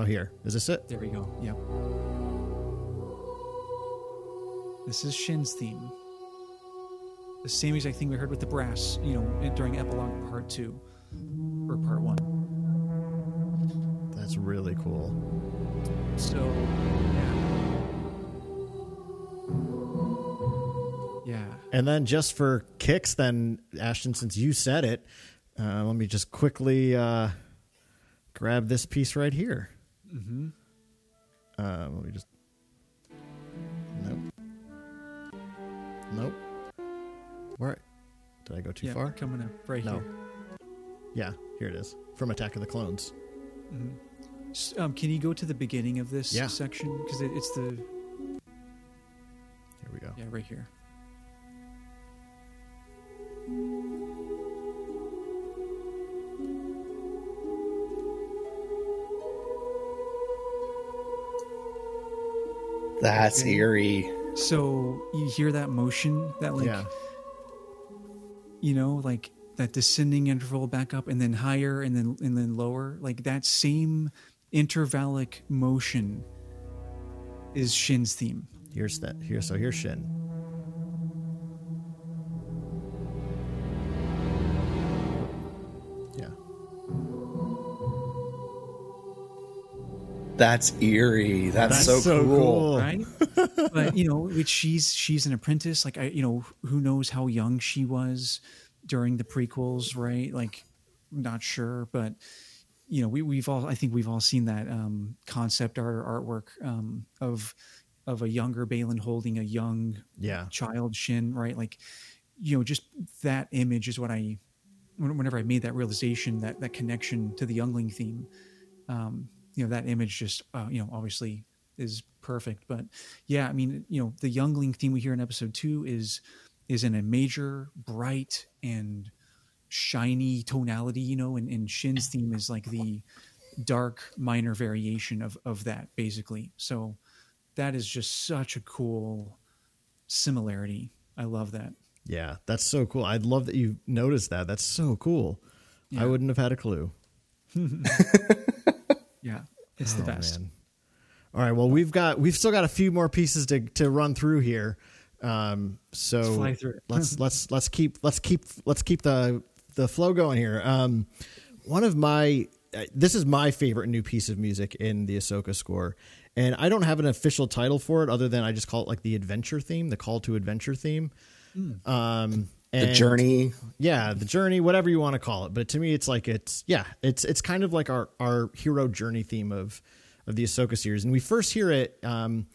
Speaker 4: Oh, here is this it?
Speaker 6: There we go. Yep. This is Shin's theme. The same exact thing we heard with the brass, you know, during epilogue part two or part one.
Speaker 4: That's really cool.
Speaker 6: So, yeah. Yeah.
Speaker 4: And then just for kicks, then Ashton, since you said it, uh, let me just quickly uh, grab this piece right here. Mm-hmm. Uh, let me just. Nope. Nope. Where did I go too
Speaker 6: yeah,
Speaker 4: far?
Speaker 6: Coming up right
Speaker 4: No.
Speaker 6: here.
Speaker 4: Yeah, here it is from Attack of the Clones.
Speaker 6: S- Um, can you go to the beginning of this
Speaker 4: Yeah.
Speaker 6: section? Because it, it's the
Speaker 4: Here we go.
Speaker 6: yeah right here.
Speaker 3: That's eerie.
Speaker 6: So you hear that motion, that like
Speaker 4: yeah,
Speaker 6: you know, like that descending interval back up and then higher and then and then lower. Like that same intervallic motion is Shin's theme.
Speaker 4: here's that. Here, so here's Shin.
Speaker 3: That's eerie. That's,
Speaker 4: That's
Speaker 3: so,
Speaker 4: so
Speaker 3: cool.
Speaker 4: cool.
Speaker 6: right but you know which she's she's an apprentice like i you know who knows how young she was during the prequels right like not sure but you know we, we've all i think we've all seen that um concept art or artwork um of of a younger baylan holding a young
Speaker 4: Yeah.
Speaker 6: child shin right like you know just that image is what i whenever i made that realization that that connection to the youngling theme um you know that image just uh, you know obviously is perfect but yeah i mean you know the youngling theme we hear in episode two is is in a major bright and shiny tonality you know and, and shin's theme is like the dark minor variation of of that basically so that is just such a cool similarity i love that
Speaker 4: Yeah, that's so cool. i'd love that you noticed that. That's so cool. I wouldn't have had a clue.
Speaker 6: yeah it's the
Speaker 4: Oh,
Speaker 6: best
Speaker 4: man. All right. Well, we've got we've still got a few more pieces to to run through here. Um, so
Speaker 6: Let's fly through it.
Speaker 4: let's let's let's keep let's keep let's keep the the flow going here. Um, one of my uh, this is my favorite new piece of music in the Ahsoka score, and I don't have an official title for it other than I just call it like the adventure theme, the call to adventure theme. Um,
Speaker 3: The journey.
Speaker 4: yeah the journey whatever you want to call it. But to me it's like it's yeah it's it's kind of like our our hero journey theme of of the Ahsoka series. And we first hear it um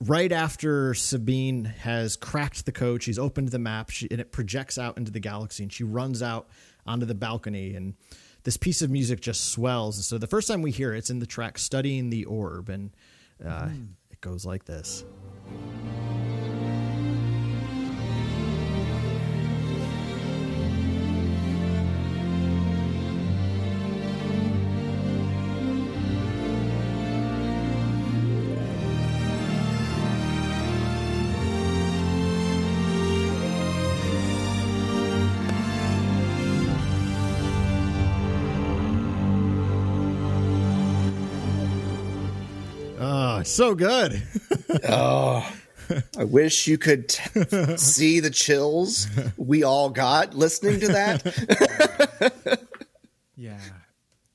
Speaker 4: right after Sabine has cracked the code she's opened the map she, and it projects out into the galaxy and she runs out onto the balcony and this piece of music just swells. And so the first time we hear it, it's in the track studying the orb and uh, it goes like this so good
Speaker 3: Oh, I wish you could t- see the chills we all got listening to that.
Speaker 6: Yeah.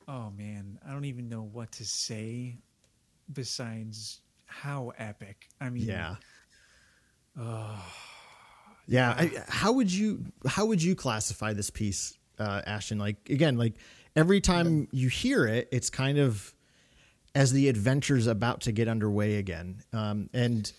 Speaker 6: Oh man, I don't even know what to say besides how epic. I mean,
Speaker 4: Yeah. yeah. I, how would you how would you classify this piece, uh, Ashton? Like again, like every time you hear it, it's kind of as the adventure's about to get underway again. Um, and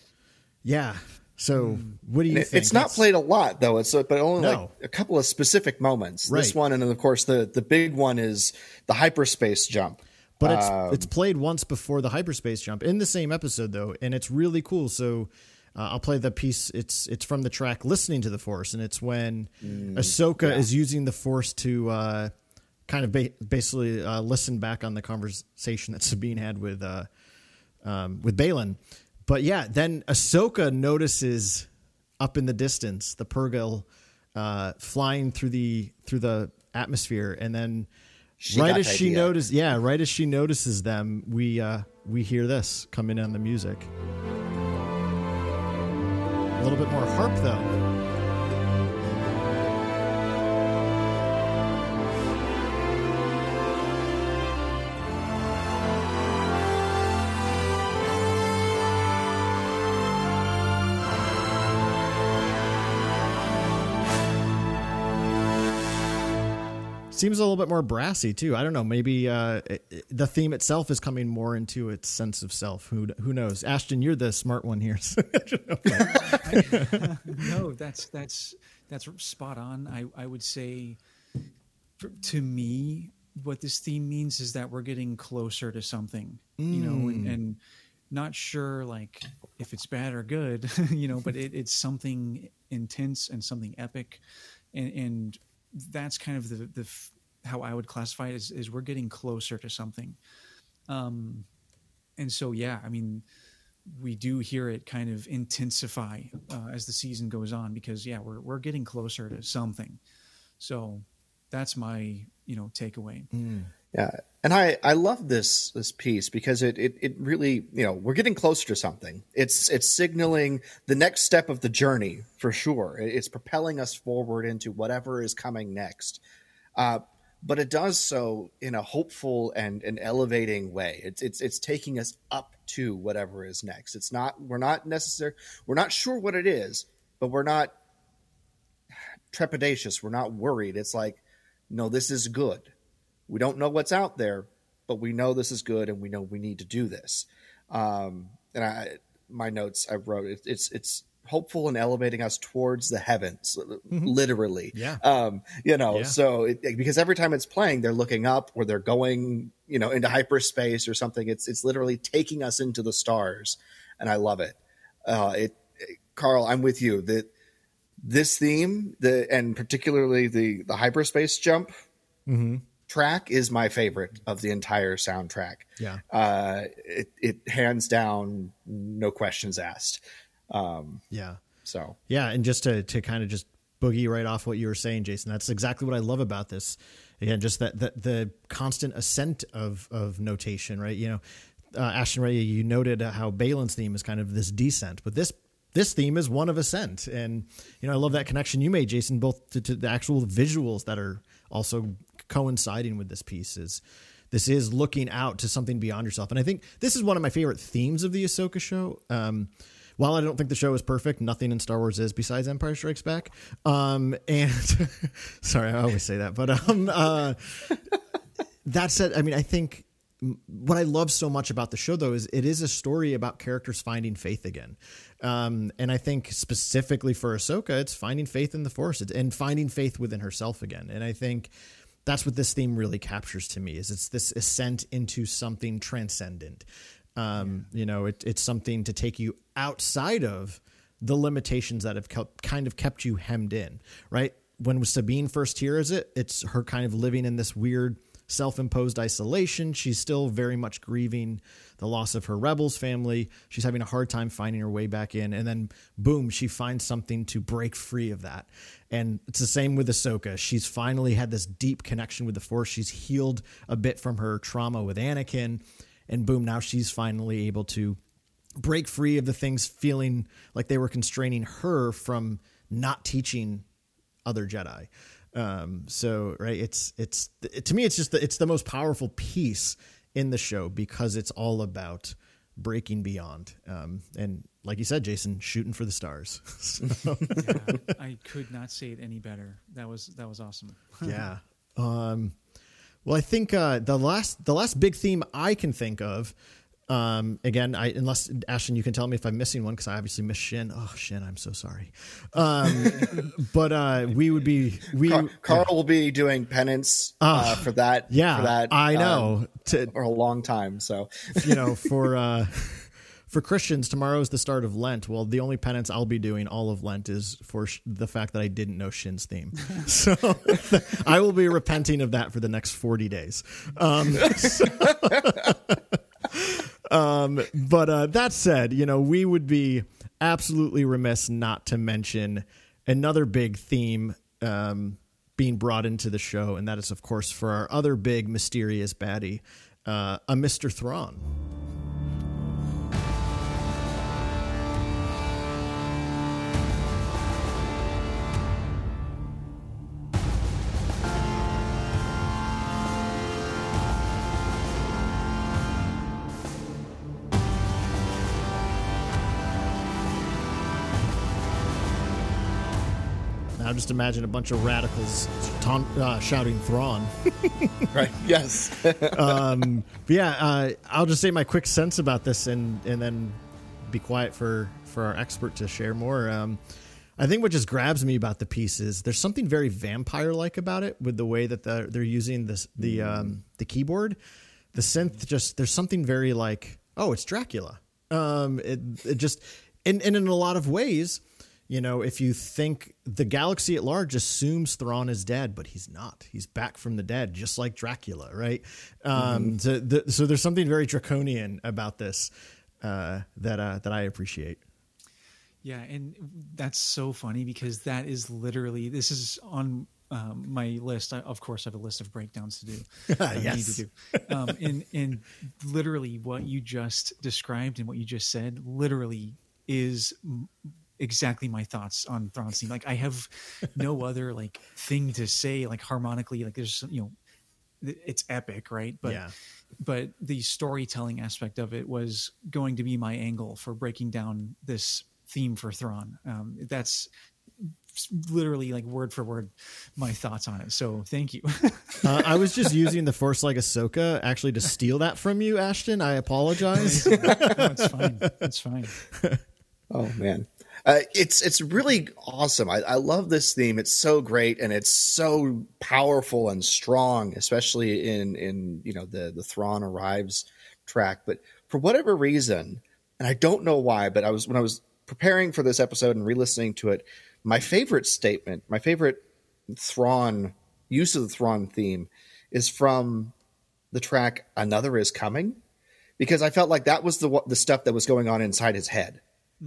Speaker 4: yeah. So what do you
Speaker 3: It-
Speaker 4: think?
Speaker 3: it's not
Speaker 4: It's-
Speaker 3: played a lot though. It's but only
Speaker 4: No.
Speaker 3: like a couple of specific moments.
Speaker 4: Right.
Speaker 3: This one, and then of course the the big one is the hyperspace jump.
Speaker 4: But it's um, it's played once before the hyperspace jump in the same episode though, and it's really cool. So uh, I'll play the piece. It's it's from the track "Listening to the Force," and it's when mm, Ahsoka yeah. is using the Force to uh, kind of ba- basically uh, listen back on the conversation that Sabine had with uh, um, with Baylan. But yeah, then Ahsoka notices up in the distance the Purrgil uh, flying through the through the atmosphere, and then she right as she notices, yeah, right as she notices them, we uh, we hear this coming on the music. A little bit more harp though. Seems a little bit more brassy too. I don't know. Maybe uh, it, the theme itself is coming more into its sense of self. Who who knows? Ashton, you're the smart one here.
Speaker 6: no, that's that's that's spot on. I I would say, to me, what this theme means is that we're getting closer to something. Mm. You know, and, mm. and not sure like if it's bad or good. you know, but it, it's something intense and something epic, and and that's kind of the the how I would classify it is, is we're getting closer to something. Um, and so yeah, I mean, we do hear it kind of intensify uh, as the season goes on because yeah, we're we're getting closer to something. So that's my you know takeaway.
Speaker 3: Mm. Yeah, and I I love this this piece because it, it it really you know we're getting closer to something. It's it's signaling the next step of the journey for sure. It's propelling us forward into whatever is coming next. Uh, but it does so in a hopeful and an elevating way. It's it's it's taking us up to whatever is next. It's not we're not necessary we're not sure what it is, but we're not trepidatious. We're not worried. It's like, no, this is good. We don't know what's out there, but we know this is good, and we know we need to do this. Um, and I, my notes I wrote it, it's it's hopeful and elevating us towards the heavens mm-hmm. literally.
Speaker 4: Yeah.
Speaker 3: Um you know yeah. so it, because every time it's playing they're looking up or they're going you know into hyperspace or something. It's it's literally taking us into the stars and i love it. Uh it, it carl i'm with you that this theme the and particularly the the hyperspace jump mm-hmm. track is my favorite of the entire soundtrack.
Speaker 4: Yeah.
Speaker 3: Uh it, it hands down no questions asked um,
Speaker 4: yeah.
Speaker 3: So
Speaker 4: yeah, and just to to kind of just boogie right off what you were saying, Jason. That's exactly what I love about this. Again, just that, that the constant ascent of of notation, right? You know, uh, Ashton Ray, you noted how Baylan's theme is kind of this descent, but this this theme is one of ascent, and you know I love that connection you made, Jason, both to, to the actual visuals that are also coinciding with this piece. Is this is looking out to something beyond yourself, and I think this is one of my favorite themes of the Ahsoka show. Um, while I don't think the show is perfect, nothing in Star Wars is besides Empire Strikes Back. Um, and sorry, I always say that, but um, uh, that said, I mean, I think what I love so much about the show, though, is it is a story about characters finding faith again. Um, and I think specifically for Ahsoka, it's finding faith in the Force and finding faith within herself again. And I think that's what this theme really captures to me is it's this ascent into something transcendent um, yeah. You know, it, it's something to take you outside of the limitations that have kind of kept you hemmed in, right? When Sabine first hears it, it's her kind of living in this weird self-imposed isolation. She's still very much grieving the loss of her rebels family. She's having a hard time finding her way back in, and then boom, she finds something to break free of that. And it's the same with Ahsoka. She's finally had this deep connection with the Force. She's healed a bit from her trauma with Anakin, and boom, now she's finally able to break free of the things feeling like they were constraining her from not teaching other Jedi. Um, so right, it's it's it, to me, it's just the, it's the most powerful piece in the show because it's all about breaking beyond. Um, and like you said, Jason, shooting for the stars.
Speaker 6: So. yeah, I could not say it any better. That was that was awesome.
Speaker 4: yeah. Um, well, I think uh, the last the last big theme I can think of Um, again, I unless Ashton, you can tell me if I'm missing one because I obviously missed Shin. Oh, Shin, I'm so sorry. Um, but uh, we would be we
Speaker 3: Car- Carl will be doing penance uh, for that.
Speaker 4: yeah,
Speaker 3: for that.
Speaker 4: I
Speaker 3: um,
Speaker 4: know. To,
Speaker 3: for a long time. So
Speaker 4: you know, for uh, for Christians, tomorrow is the start of Lent. Well, the only penance I'll be doing all of Lent is for sh- the fact that I didn't know Shin's theme. So I will be repenting of that for the next 40 days. Um, so- um, but uh, that said, you know, we would be absolutely remiss not to mention another big theme um, being brought into the show, and that is, of course, for our other big mysterious baddie, uh, a Mr. Thrawn. Imagine a bunch of radicals taunt, uh, shouting Thrawn.
Speaker 3: right, yes,
Speaker 4: um, but yeah, uh, I'll just say my quick sense about this, and and then be quiet for for our expert to share more. Um, I think what just grabs me about the piece is there's something very vampire like about it with the way that the, they're using this the um, the keyboard, the synth. Just there's something very like oh, it's Dracula. Um, it it just and and in a lot of ways. You know, if you think the galaxy at large assumes Thrawn is dead, but he's not. He's back from the dead, just like Dracula, right? Um, so, the, so there's something very draconian about this uh, that uh, that I appreciate.
Speaker 6: Yeah, and that's so funny because that is literally this is on um, my list. I, of course, I have a list of breakdowns to do.
Speaker 4: Yes.
Speaker 6: to do. Um, and and literally what you just described and what you just said literally is exactly my thoughts on Thrawn's theme. Like I have no other like thing to say like harmonically. Like there's you know it's epic, right? But
Speaker 4: Yeah.
Speaker 6: but the storytelling aspect of it was going to be my angle for breaking down this theme for Thrawn. Um, that's literally like word for word my thoughts on it. So thank you.
Speaker 4: Uh, I was just using the Force like Ahsoka actually to steal that from you, Ashton. I apologize.
Speaker 6: no, it's fine. It's fine.
Speaker 3: Oh man, uh, it's it's really awesome. I, I love this theme. It's so great and it's so powerful and strong, especially in in you know the the Thrawn arrives track. But for whatever reason, and I don't know why, but I was when I was preparing for this episode and re-listening to it, my favorite statement, my favorite Thrawn use of the Thrawn theme, is from the track "Another Is Coming," because I felt like that was the the stuff that was going on inside his head.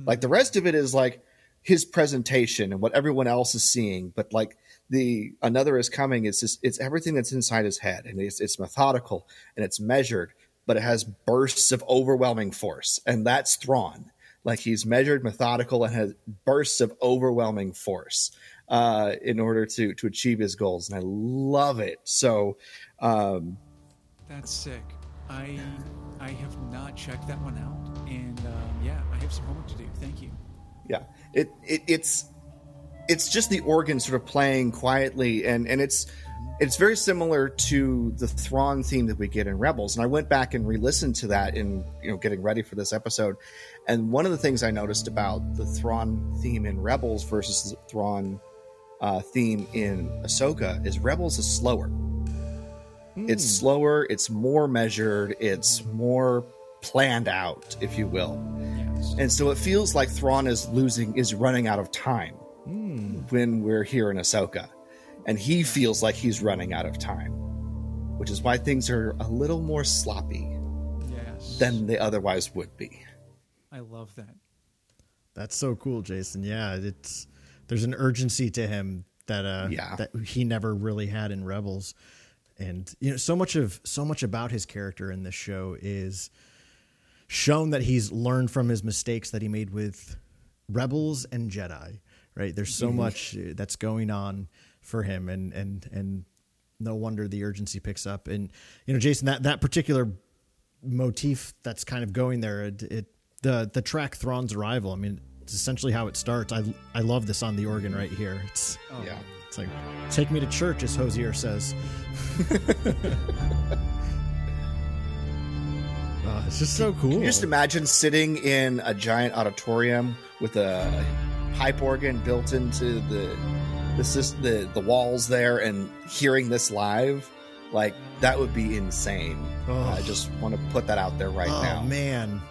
Speaker 3: Like the rest of it is like his presentation and what everyone else is seeing, but like the another is coming. It's just it's everything that's inside his head, and it's it's methodical and it's measured, but it has bursts of overwhelming force, and that's Thrawn. Like he's measured, methodical, and has bursts of overwhelming force uh, in order to to achieve his goals, and I love it. So, um,
Speaker 6: That's sick. I I have not checked that one out, and um, yeah, I have some homework to do. Thank you.
Speaker 3: yeah. It, it it's it's just the organ sort of playing quietly. And and it's it's very similar to the Thrawn theme that we get in Rebels. And I went back and re-listened to that in you know getting ready for this episode. And one of the things I noticed about the Thrawn theme in Rebels versus the Thrawn uh, theme in Ahsoka is Rebels is slower it's slower it's more measured it's more planned out if you will
Speaker 6: Yes.
Speaker 3: and so it feels like Thrawn is losing, is running out of time when we're here in Ahsoka. And he feels like he's running out of time, which is why things are a little more sloppy
Speaker 6: Yes.
Speaker 3: than they otherwise would be.
Speaker 6: I love that.
Speaker 4: That's so cool, Jason. Yeah, it's there's an urgency to him that uh
Speaker 3: Yeah.
Speaker 4: that he never really had in Rebels. And you know, so much of so much about his character in this show is shown that he's learned from his mistakes that he made with Rebels and Jedi. Right? There's so much uh, that's going on for him and and and no wonder the urgency picks up. And you know, Jason, that that particular motif that's kind of going there. It, it the the track Thrawn's arrival. I mean, it's essentially how it starts. I I love this on the organ right here. It's oh.
Speaker 3: Yeah.
Speaker 4: It's like take me to church, as Hozier says. Oh, it's just so cool.
Speaker 3: Can you just imagine sitting in a giant auditorium with a pipe organ built into the the the, the walls there and hearing this live? Like that would be insane.
Speaker 4: Oh.
Speaker 3: I just want to put that out there right
Speaker 4: oh
Speaker 3: now.
Speaker 4: man,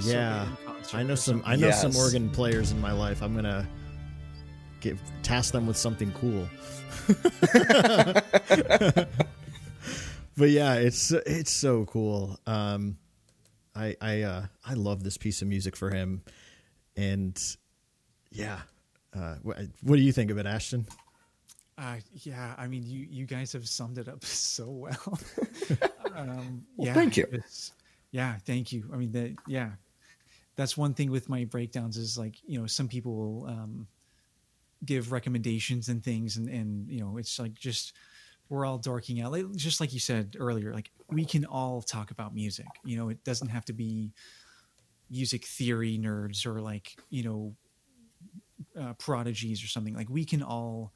Speaker 4: Yeah. I know some. I know some organ players in my life. I'm gonna get task them with something cool. but yeah, it's it's so cool. Um, I I uh, I love this piece of music for him, and yeah. Uh, what, what do you think of it, Ashton?
Speaker 6: Uh, yeah, I mean, you you guys have summed it up so well. um, yeah,
Speaker 3: thank you.
Speaker 6: Yeah, thank you. I mean, that yeah, that's one thing with my breakdowns is like you know some people will um, give recommendations and things, and and you know it's like just we're all dorking out, like, just like you said earlier. Like we can all talk about music. You know, it doesn't have to be music theory nerds or like you know uh, prodigies or something. Like we can all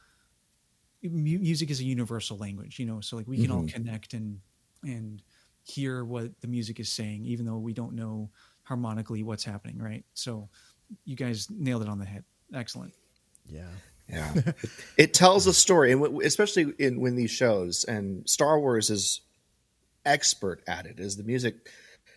Speaker 6: mu- music is a universal language, you know. So like we can all connect and and hear what the music is saying, even though we don't know harmonically what's happening, right? So you guys nailed it on the head. Excellent.
Speaker 4: Yeah,
Speaker 3: Yeah, it tells a story, and w- especially in when these shows and Star Wars is expert at it. Is the music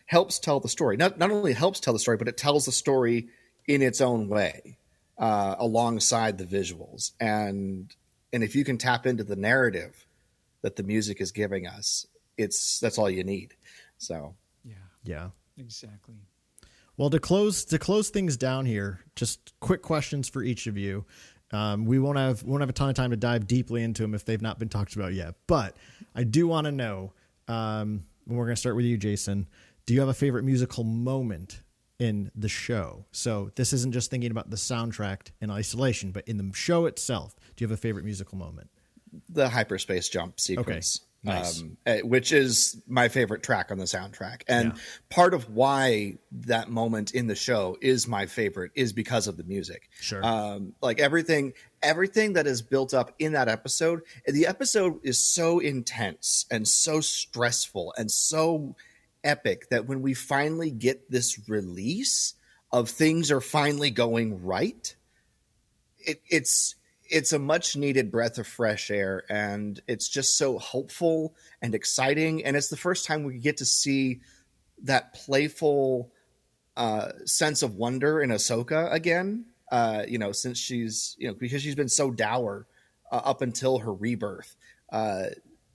Speaker 3: helps tell the story? Not not only helps tell the story, but it tells the story in its own way, uh, alongside the visuals. And and if you can tap into the narrative that the music is giving us, it's that's all you need. So
Speaker 6: Yeah,
Speaker 4: yeah.
Speaker 6: exactly.
Speaker 4: Well, to close to close things down here, just quick questions for each of you. Um, we won't have won't have a ton of time to dive deeply into them if they've not been talked about yet. But I do want to know. Um, and we're going to start with you, Jason. Do you have a favorite musical moment in the show? So this isn't just thinking about the soundtrack in isolation, but in the show itself. Do you have a favorite musical moment?
Speaker 3: the hyperspace jump sequence,
Speaker 4: Nice.
Speaker 3: um, eh, which is my favorite track on the soundtrack. And
Speaker 4: Yeah.
Speaker 3: part of why that moment in the show is my favorite is because of the music.
Speaker 4: Sure.
Speaker 3: Um, like everything, everything that is built up in that episode. The episode is so intense and so stressful and so epic that when we finally get this release of things are finally going right, it, it's it's a much needed breath of fresh air and it's just so hopeful and exciting and it's the first time we get to see that playful uh, sense of wonder in Ahsoka again uh, you know since she's you know because she's been so dour uh, up until her rebirth uh,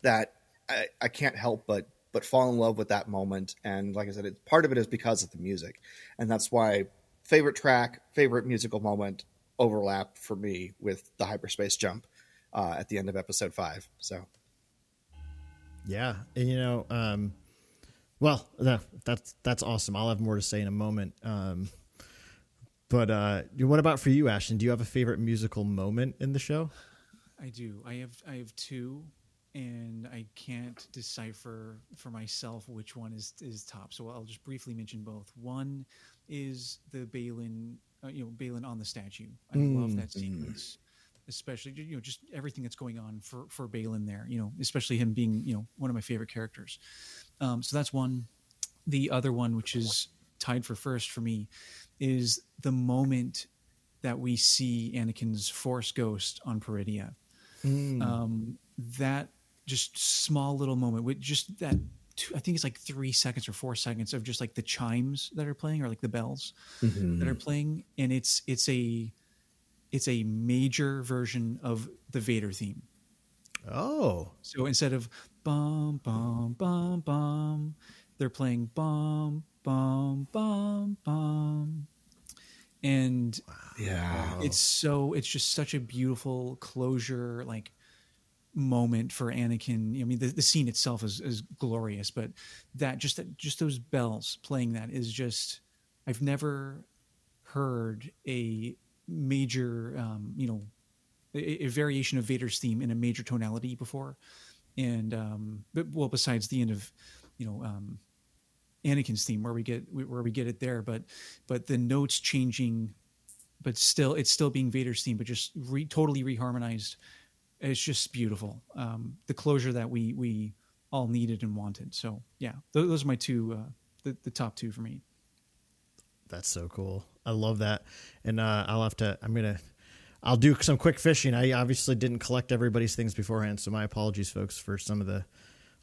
Speaker 3: that I, I can't help but but fall in love with that moment and like I said it, part of it is because of the music and that's why favorite track favorite musical moment overlap for me with the hyperspace jump uh, at the end of episode five. So
Speaker 4: Yeah, and you know, um, well, no, that's that's awesome. I'll have more to say in a moment. Um, but uh, what about for you, Ashton? Do you have a favorite musical moment in the show?
Speaker 6: I do. I have I have two, and I can't decipher for myself which one is is top. So I'll just briefly mention both. One is the Baylan, uh, you know, Baylan on the statue. I love that sequence, especially you know just everything that's going on for for Baylan there. You know, especially him being you know one of my favorite characters. Um, so that's one. The other one, which is tied for first for me, is the moment that we see Anakin's Force ghost on Peridea. Um, that just small little moment with just that, two, I think it's like three seconds or four seconds of just like the chimes that are playing or like the bells mm-hmm. that are playing, and it's it's a it's a major version of the Vader theme.
Speaker 4: Oh,
Speaker 6: So instead of bum bum bum bum, they're playing bum bum bum bum, and
Speaker 3: yeah,
Speaker 6: it's so it's just such a beautiful closure like moment for Anakin. I mean, the, the scene itself is, is glorious, but that just that just those bells playing that is just I've never heard a major um, you know a, a variation of Vader's theme in a major tonality before, and um, but well besides the end of you know um, Anakin's theme where we get where we get it there, but but the notes changing, but still it's still being Vader's theme, but just re, totally reharmonized. It's just beautiful. Um, the closure that we we all needed and wanted. So yeah, those, those are my two uh, the, the top two for me.
Speaker 4: That's so cool. I love that. And uh, I'll have to. I'm gonna. I'll do some quick fishing. I obviously didn't collect everybody's things beforehand, so my apologies, folks, for some of the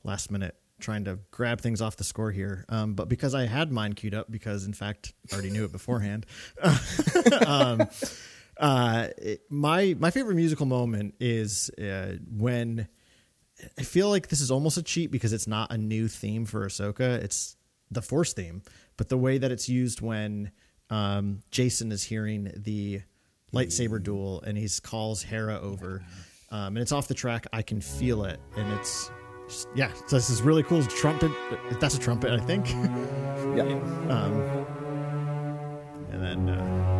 Speaker 4: last minute trying to grab things off the score here. Um, but because I had mine queued up, because in fact I already knew it beforehand. um, uh, it, my my favorite musical moment is uh, when I feel like this is almost a cheat because it's not a new theme for Ahsoka. It's the Force theme, but the way that it's used when um, Jacen is hearing the lightsaber duel and he calls Hera over, um, and it's off the track. I can feel it, and it's just, yeah. So this is really cool. Trumpet. That's a trumpet, I think.
Speaker 3: Yeah.
Speaker 4: um, and then uh,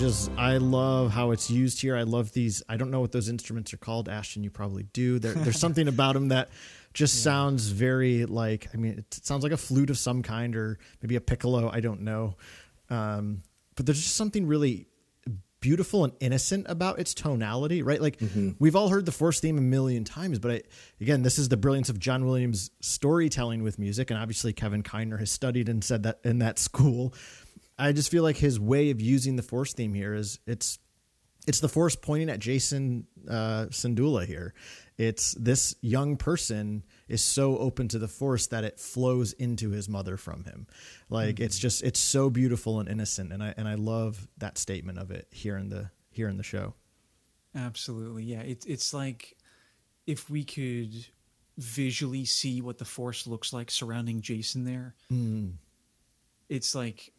Speaker 4: just I love how it's used here. I love these. I don't know what those instruments are called, Ashton. You probably do. There, there's something about them that just yeah. sounds very like. I mean, it sounds like a flute of some kind, or maybe a piccolo. I don't know. Um, but there's just something really beautiful and innocent about its tonality, right? Like mm-hmm. we've all heard the Force theme a million times, but I, again, this is the brilliance of John Williams' storytelling with music, and obviously Kevin Kiner has studied and said that in that school. I just feel like his way of using the Force theme here is it's it's the Force pointing at Jacen uh, Syndulla here. It's this young person is so open to the Force that it flows into his mother from him. Like mm-hmm. it's just it's so beautiful and innocent, and I and I love that statement of it here in the here in the show.
Speaker 6: Absolutely, yeah. It's it's like if we could visually see what the Force looks like surrounding Jacen there. Mm. It's like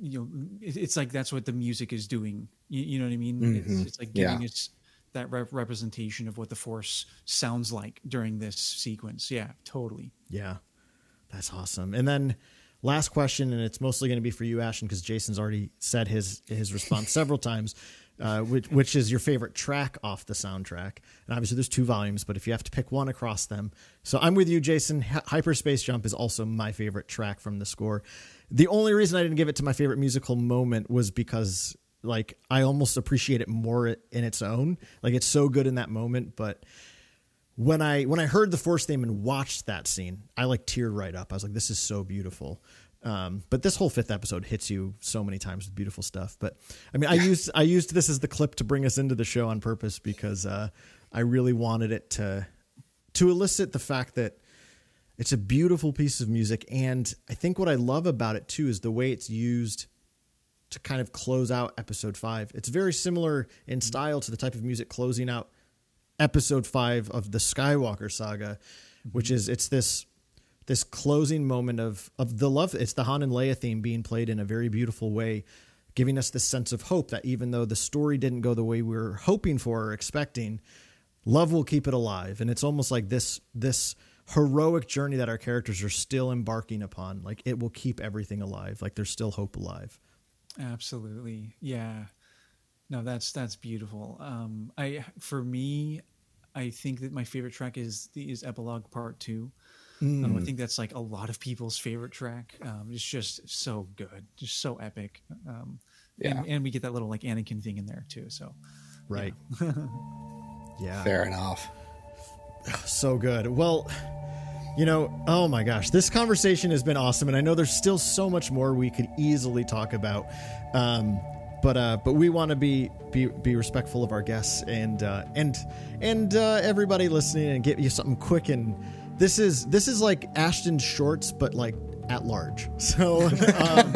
Speaker 6: you know it's like that's what the music is doing you, you know what i mean mm-hmm. it's, it's, like giving yeah. us that rep- representation of what the force sounds like during this sequence yeah totally
Speaker 4: yeah that's awesome and then last question and it's mostly going to be for you ashton because jason's already said his his response several times uh, which, which is your favorite track off the soundtrack. And obviously, there's two volumes, but if you have to pick one across them, so I'm with you, Jason. Hyperspace Jump is also my favorite track from the score. The only reason I didn't give it to my favorite musical moment was because like I almost appreciate it more in its own. Like it's so good in that moment, but when I when I heard the Force theme and watched that scene, I like teared right up. I was like, this is so beautiful. Um, but this whole fifth episode hits you so many times with beautiful stuff. But I mean, I used I used this as the clip to bring us into the show on purpose because uh, I really wanted it to to elicit the fact that it's a beautiful piece of music. And I think what I love about it too is the way it's used to kind of close out episode five. It's very similar in mm-hmm. style to the type of music closing out episode five of the Skywalker saga, mm-hmm. which is it's this this closing moment of of the love. It's the Han and Leia theme being played in a very beautiful way, giving us this sense of hope that even though the story didn't go the way we were hoping for or expecting, love will keep it alive. And it's almost like this this heroic journey that our characters are still embarking upon. Like it will keep everything alive. Like there's still hope alive.
Speaker 6: Absolutely. Yeah. No, that's that's beautiful. Um, I for me, I think that my favorite track is the is epilogue part two. Mm. Um, I think that's like a lot of people's favorite track. Um, it's just so good, just so epic. Um, yeah, and, and, we get that little like Anakin thing in there too. So,
Speaker 4: right.
Speaker 6: Yeah.
Speaker 4: yeah.
Speaker 3: Fair enough.
Speaker 4: So good. Well, you know, oh my gosh, this conversation has been awesome, and I know there's still so much more we could easily talk about. Um, but uh, but we want to be be be respectful of our guests and uh, and and uh, everybody listening and get you something quick and this is this is like Ashton Shorts, but like at large. So, um,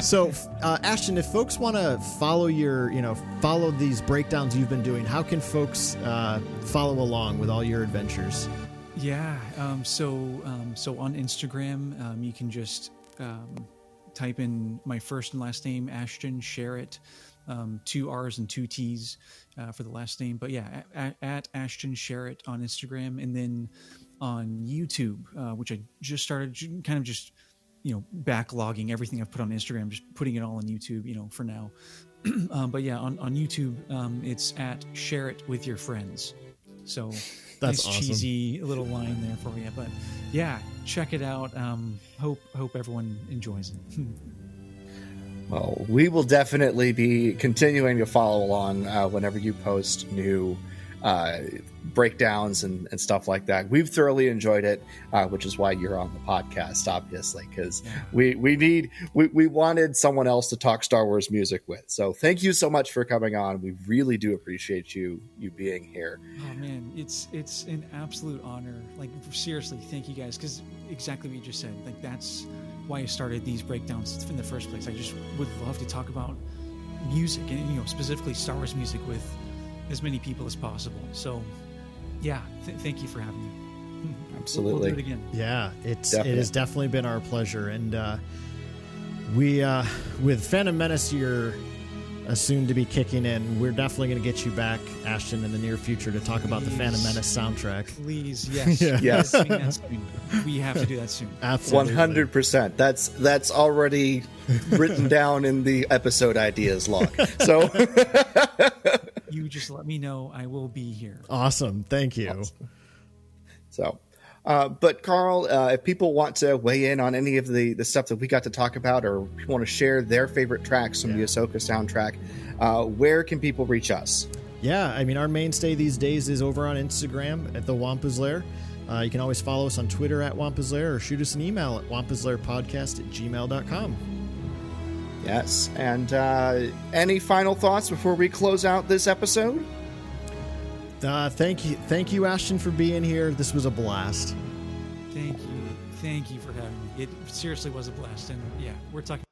Speaker 4: so uh, Ashton, if folks want to follow your, you know, follow these breakdowns you've been doing, how can folks uh, follow along with all your adventures?
Speaker 6: Yeah. Um, so um, so on Instagram, um, you can just um, type in my first and last name, Ashton Sherritt, um, two R's and two T's uh, for the last name. But yeah, at, at Ashton Sherritt on Instagram, and then on YouTube, uh, which I just started, kind of just you know backlogging everything I've put on Instagram, just putting it all on YouTube. You know, for now. um, but yeah, on on YouTube, um, it's at share it with your friends. So
Speaker 4: That's
Speaker 6: nice
Speaker 4: awesome.
Speaker 6: cheesy little line there for you. But yeah, check it out. Um, hope hope everyone enjoys it.
Speaker 3: Well, we will definitely be continuing to follow along uh, whenever you post new uh, breakdowns and, and stuff like that. We've thoroughly enjoyed it, uh, which is why you're on the podcast, obviously, because we, we need we, we wanted someone else to talk Star Wars music with. So thank you so much for coming on. We really do appreciate you you being here.
Speaker 6: Oh man, it's it's an absolute honor. Like seriously, thank you guys because exactly what you just said. Like that's why I started these breakdowns in the first place. I just would love to talk about music and you know specifically Star Wars music with as many people as possible. So yeah, th- thank you for having me. We'll- We'll, do it again.
Speaker 4: Yeah, it's
Speaker 3: Definitely.
Speaker 4: it has definitely been our pleasure, and uh, we uh, with Phantom Menace year uh, soon to be kicking in, we're definitely going to get you back, Ashton, in the near future to talk about the Phantom Menace soundtrack.
Speaker 6: Please, yes,
Speaker 4: Yeah.
Speaker 3: Yes.
Speaker 6: Doing that soon. We have to do that soon.
Speaker 4: Absolutely,
Speaker 3: One hundred percent. That's that's already written down in the episode ideas log. So
Speaker 6: You just let me know. I will be here.
Speaker 4: Awesome, thank you.
Speaker 3: So, uh, but Carl, uh, if people want to weigh in on any of the, the stuff that we got to talk about, or want to share their favorite tracks from the Ahsoka soundtrack, uh, where can people reach us?
Speaker 4: Yeah, I mean, our mainstay these days is over on Instagram at the Wampa's Lair. Uh, you can always follow us on Twitter at Wampa's Lair or shoot us an email at wampaslairpodcast at gmail.com.
Speaker 3: Yes, and uh, any final thoughts before we close out this episode?
Speaker 4: Uh, thank you, thank you, Ashton, for being here. This was a blast.
Speaker 6: Thank you. Thank you for having me. It seriously was a blast. And yeah, we're talking.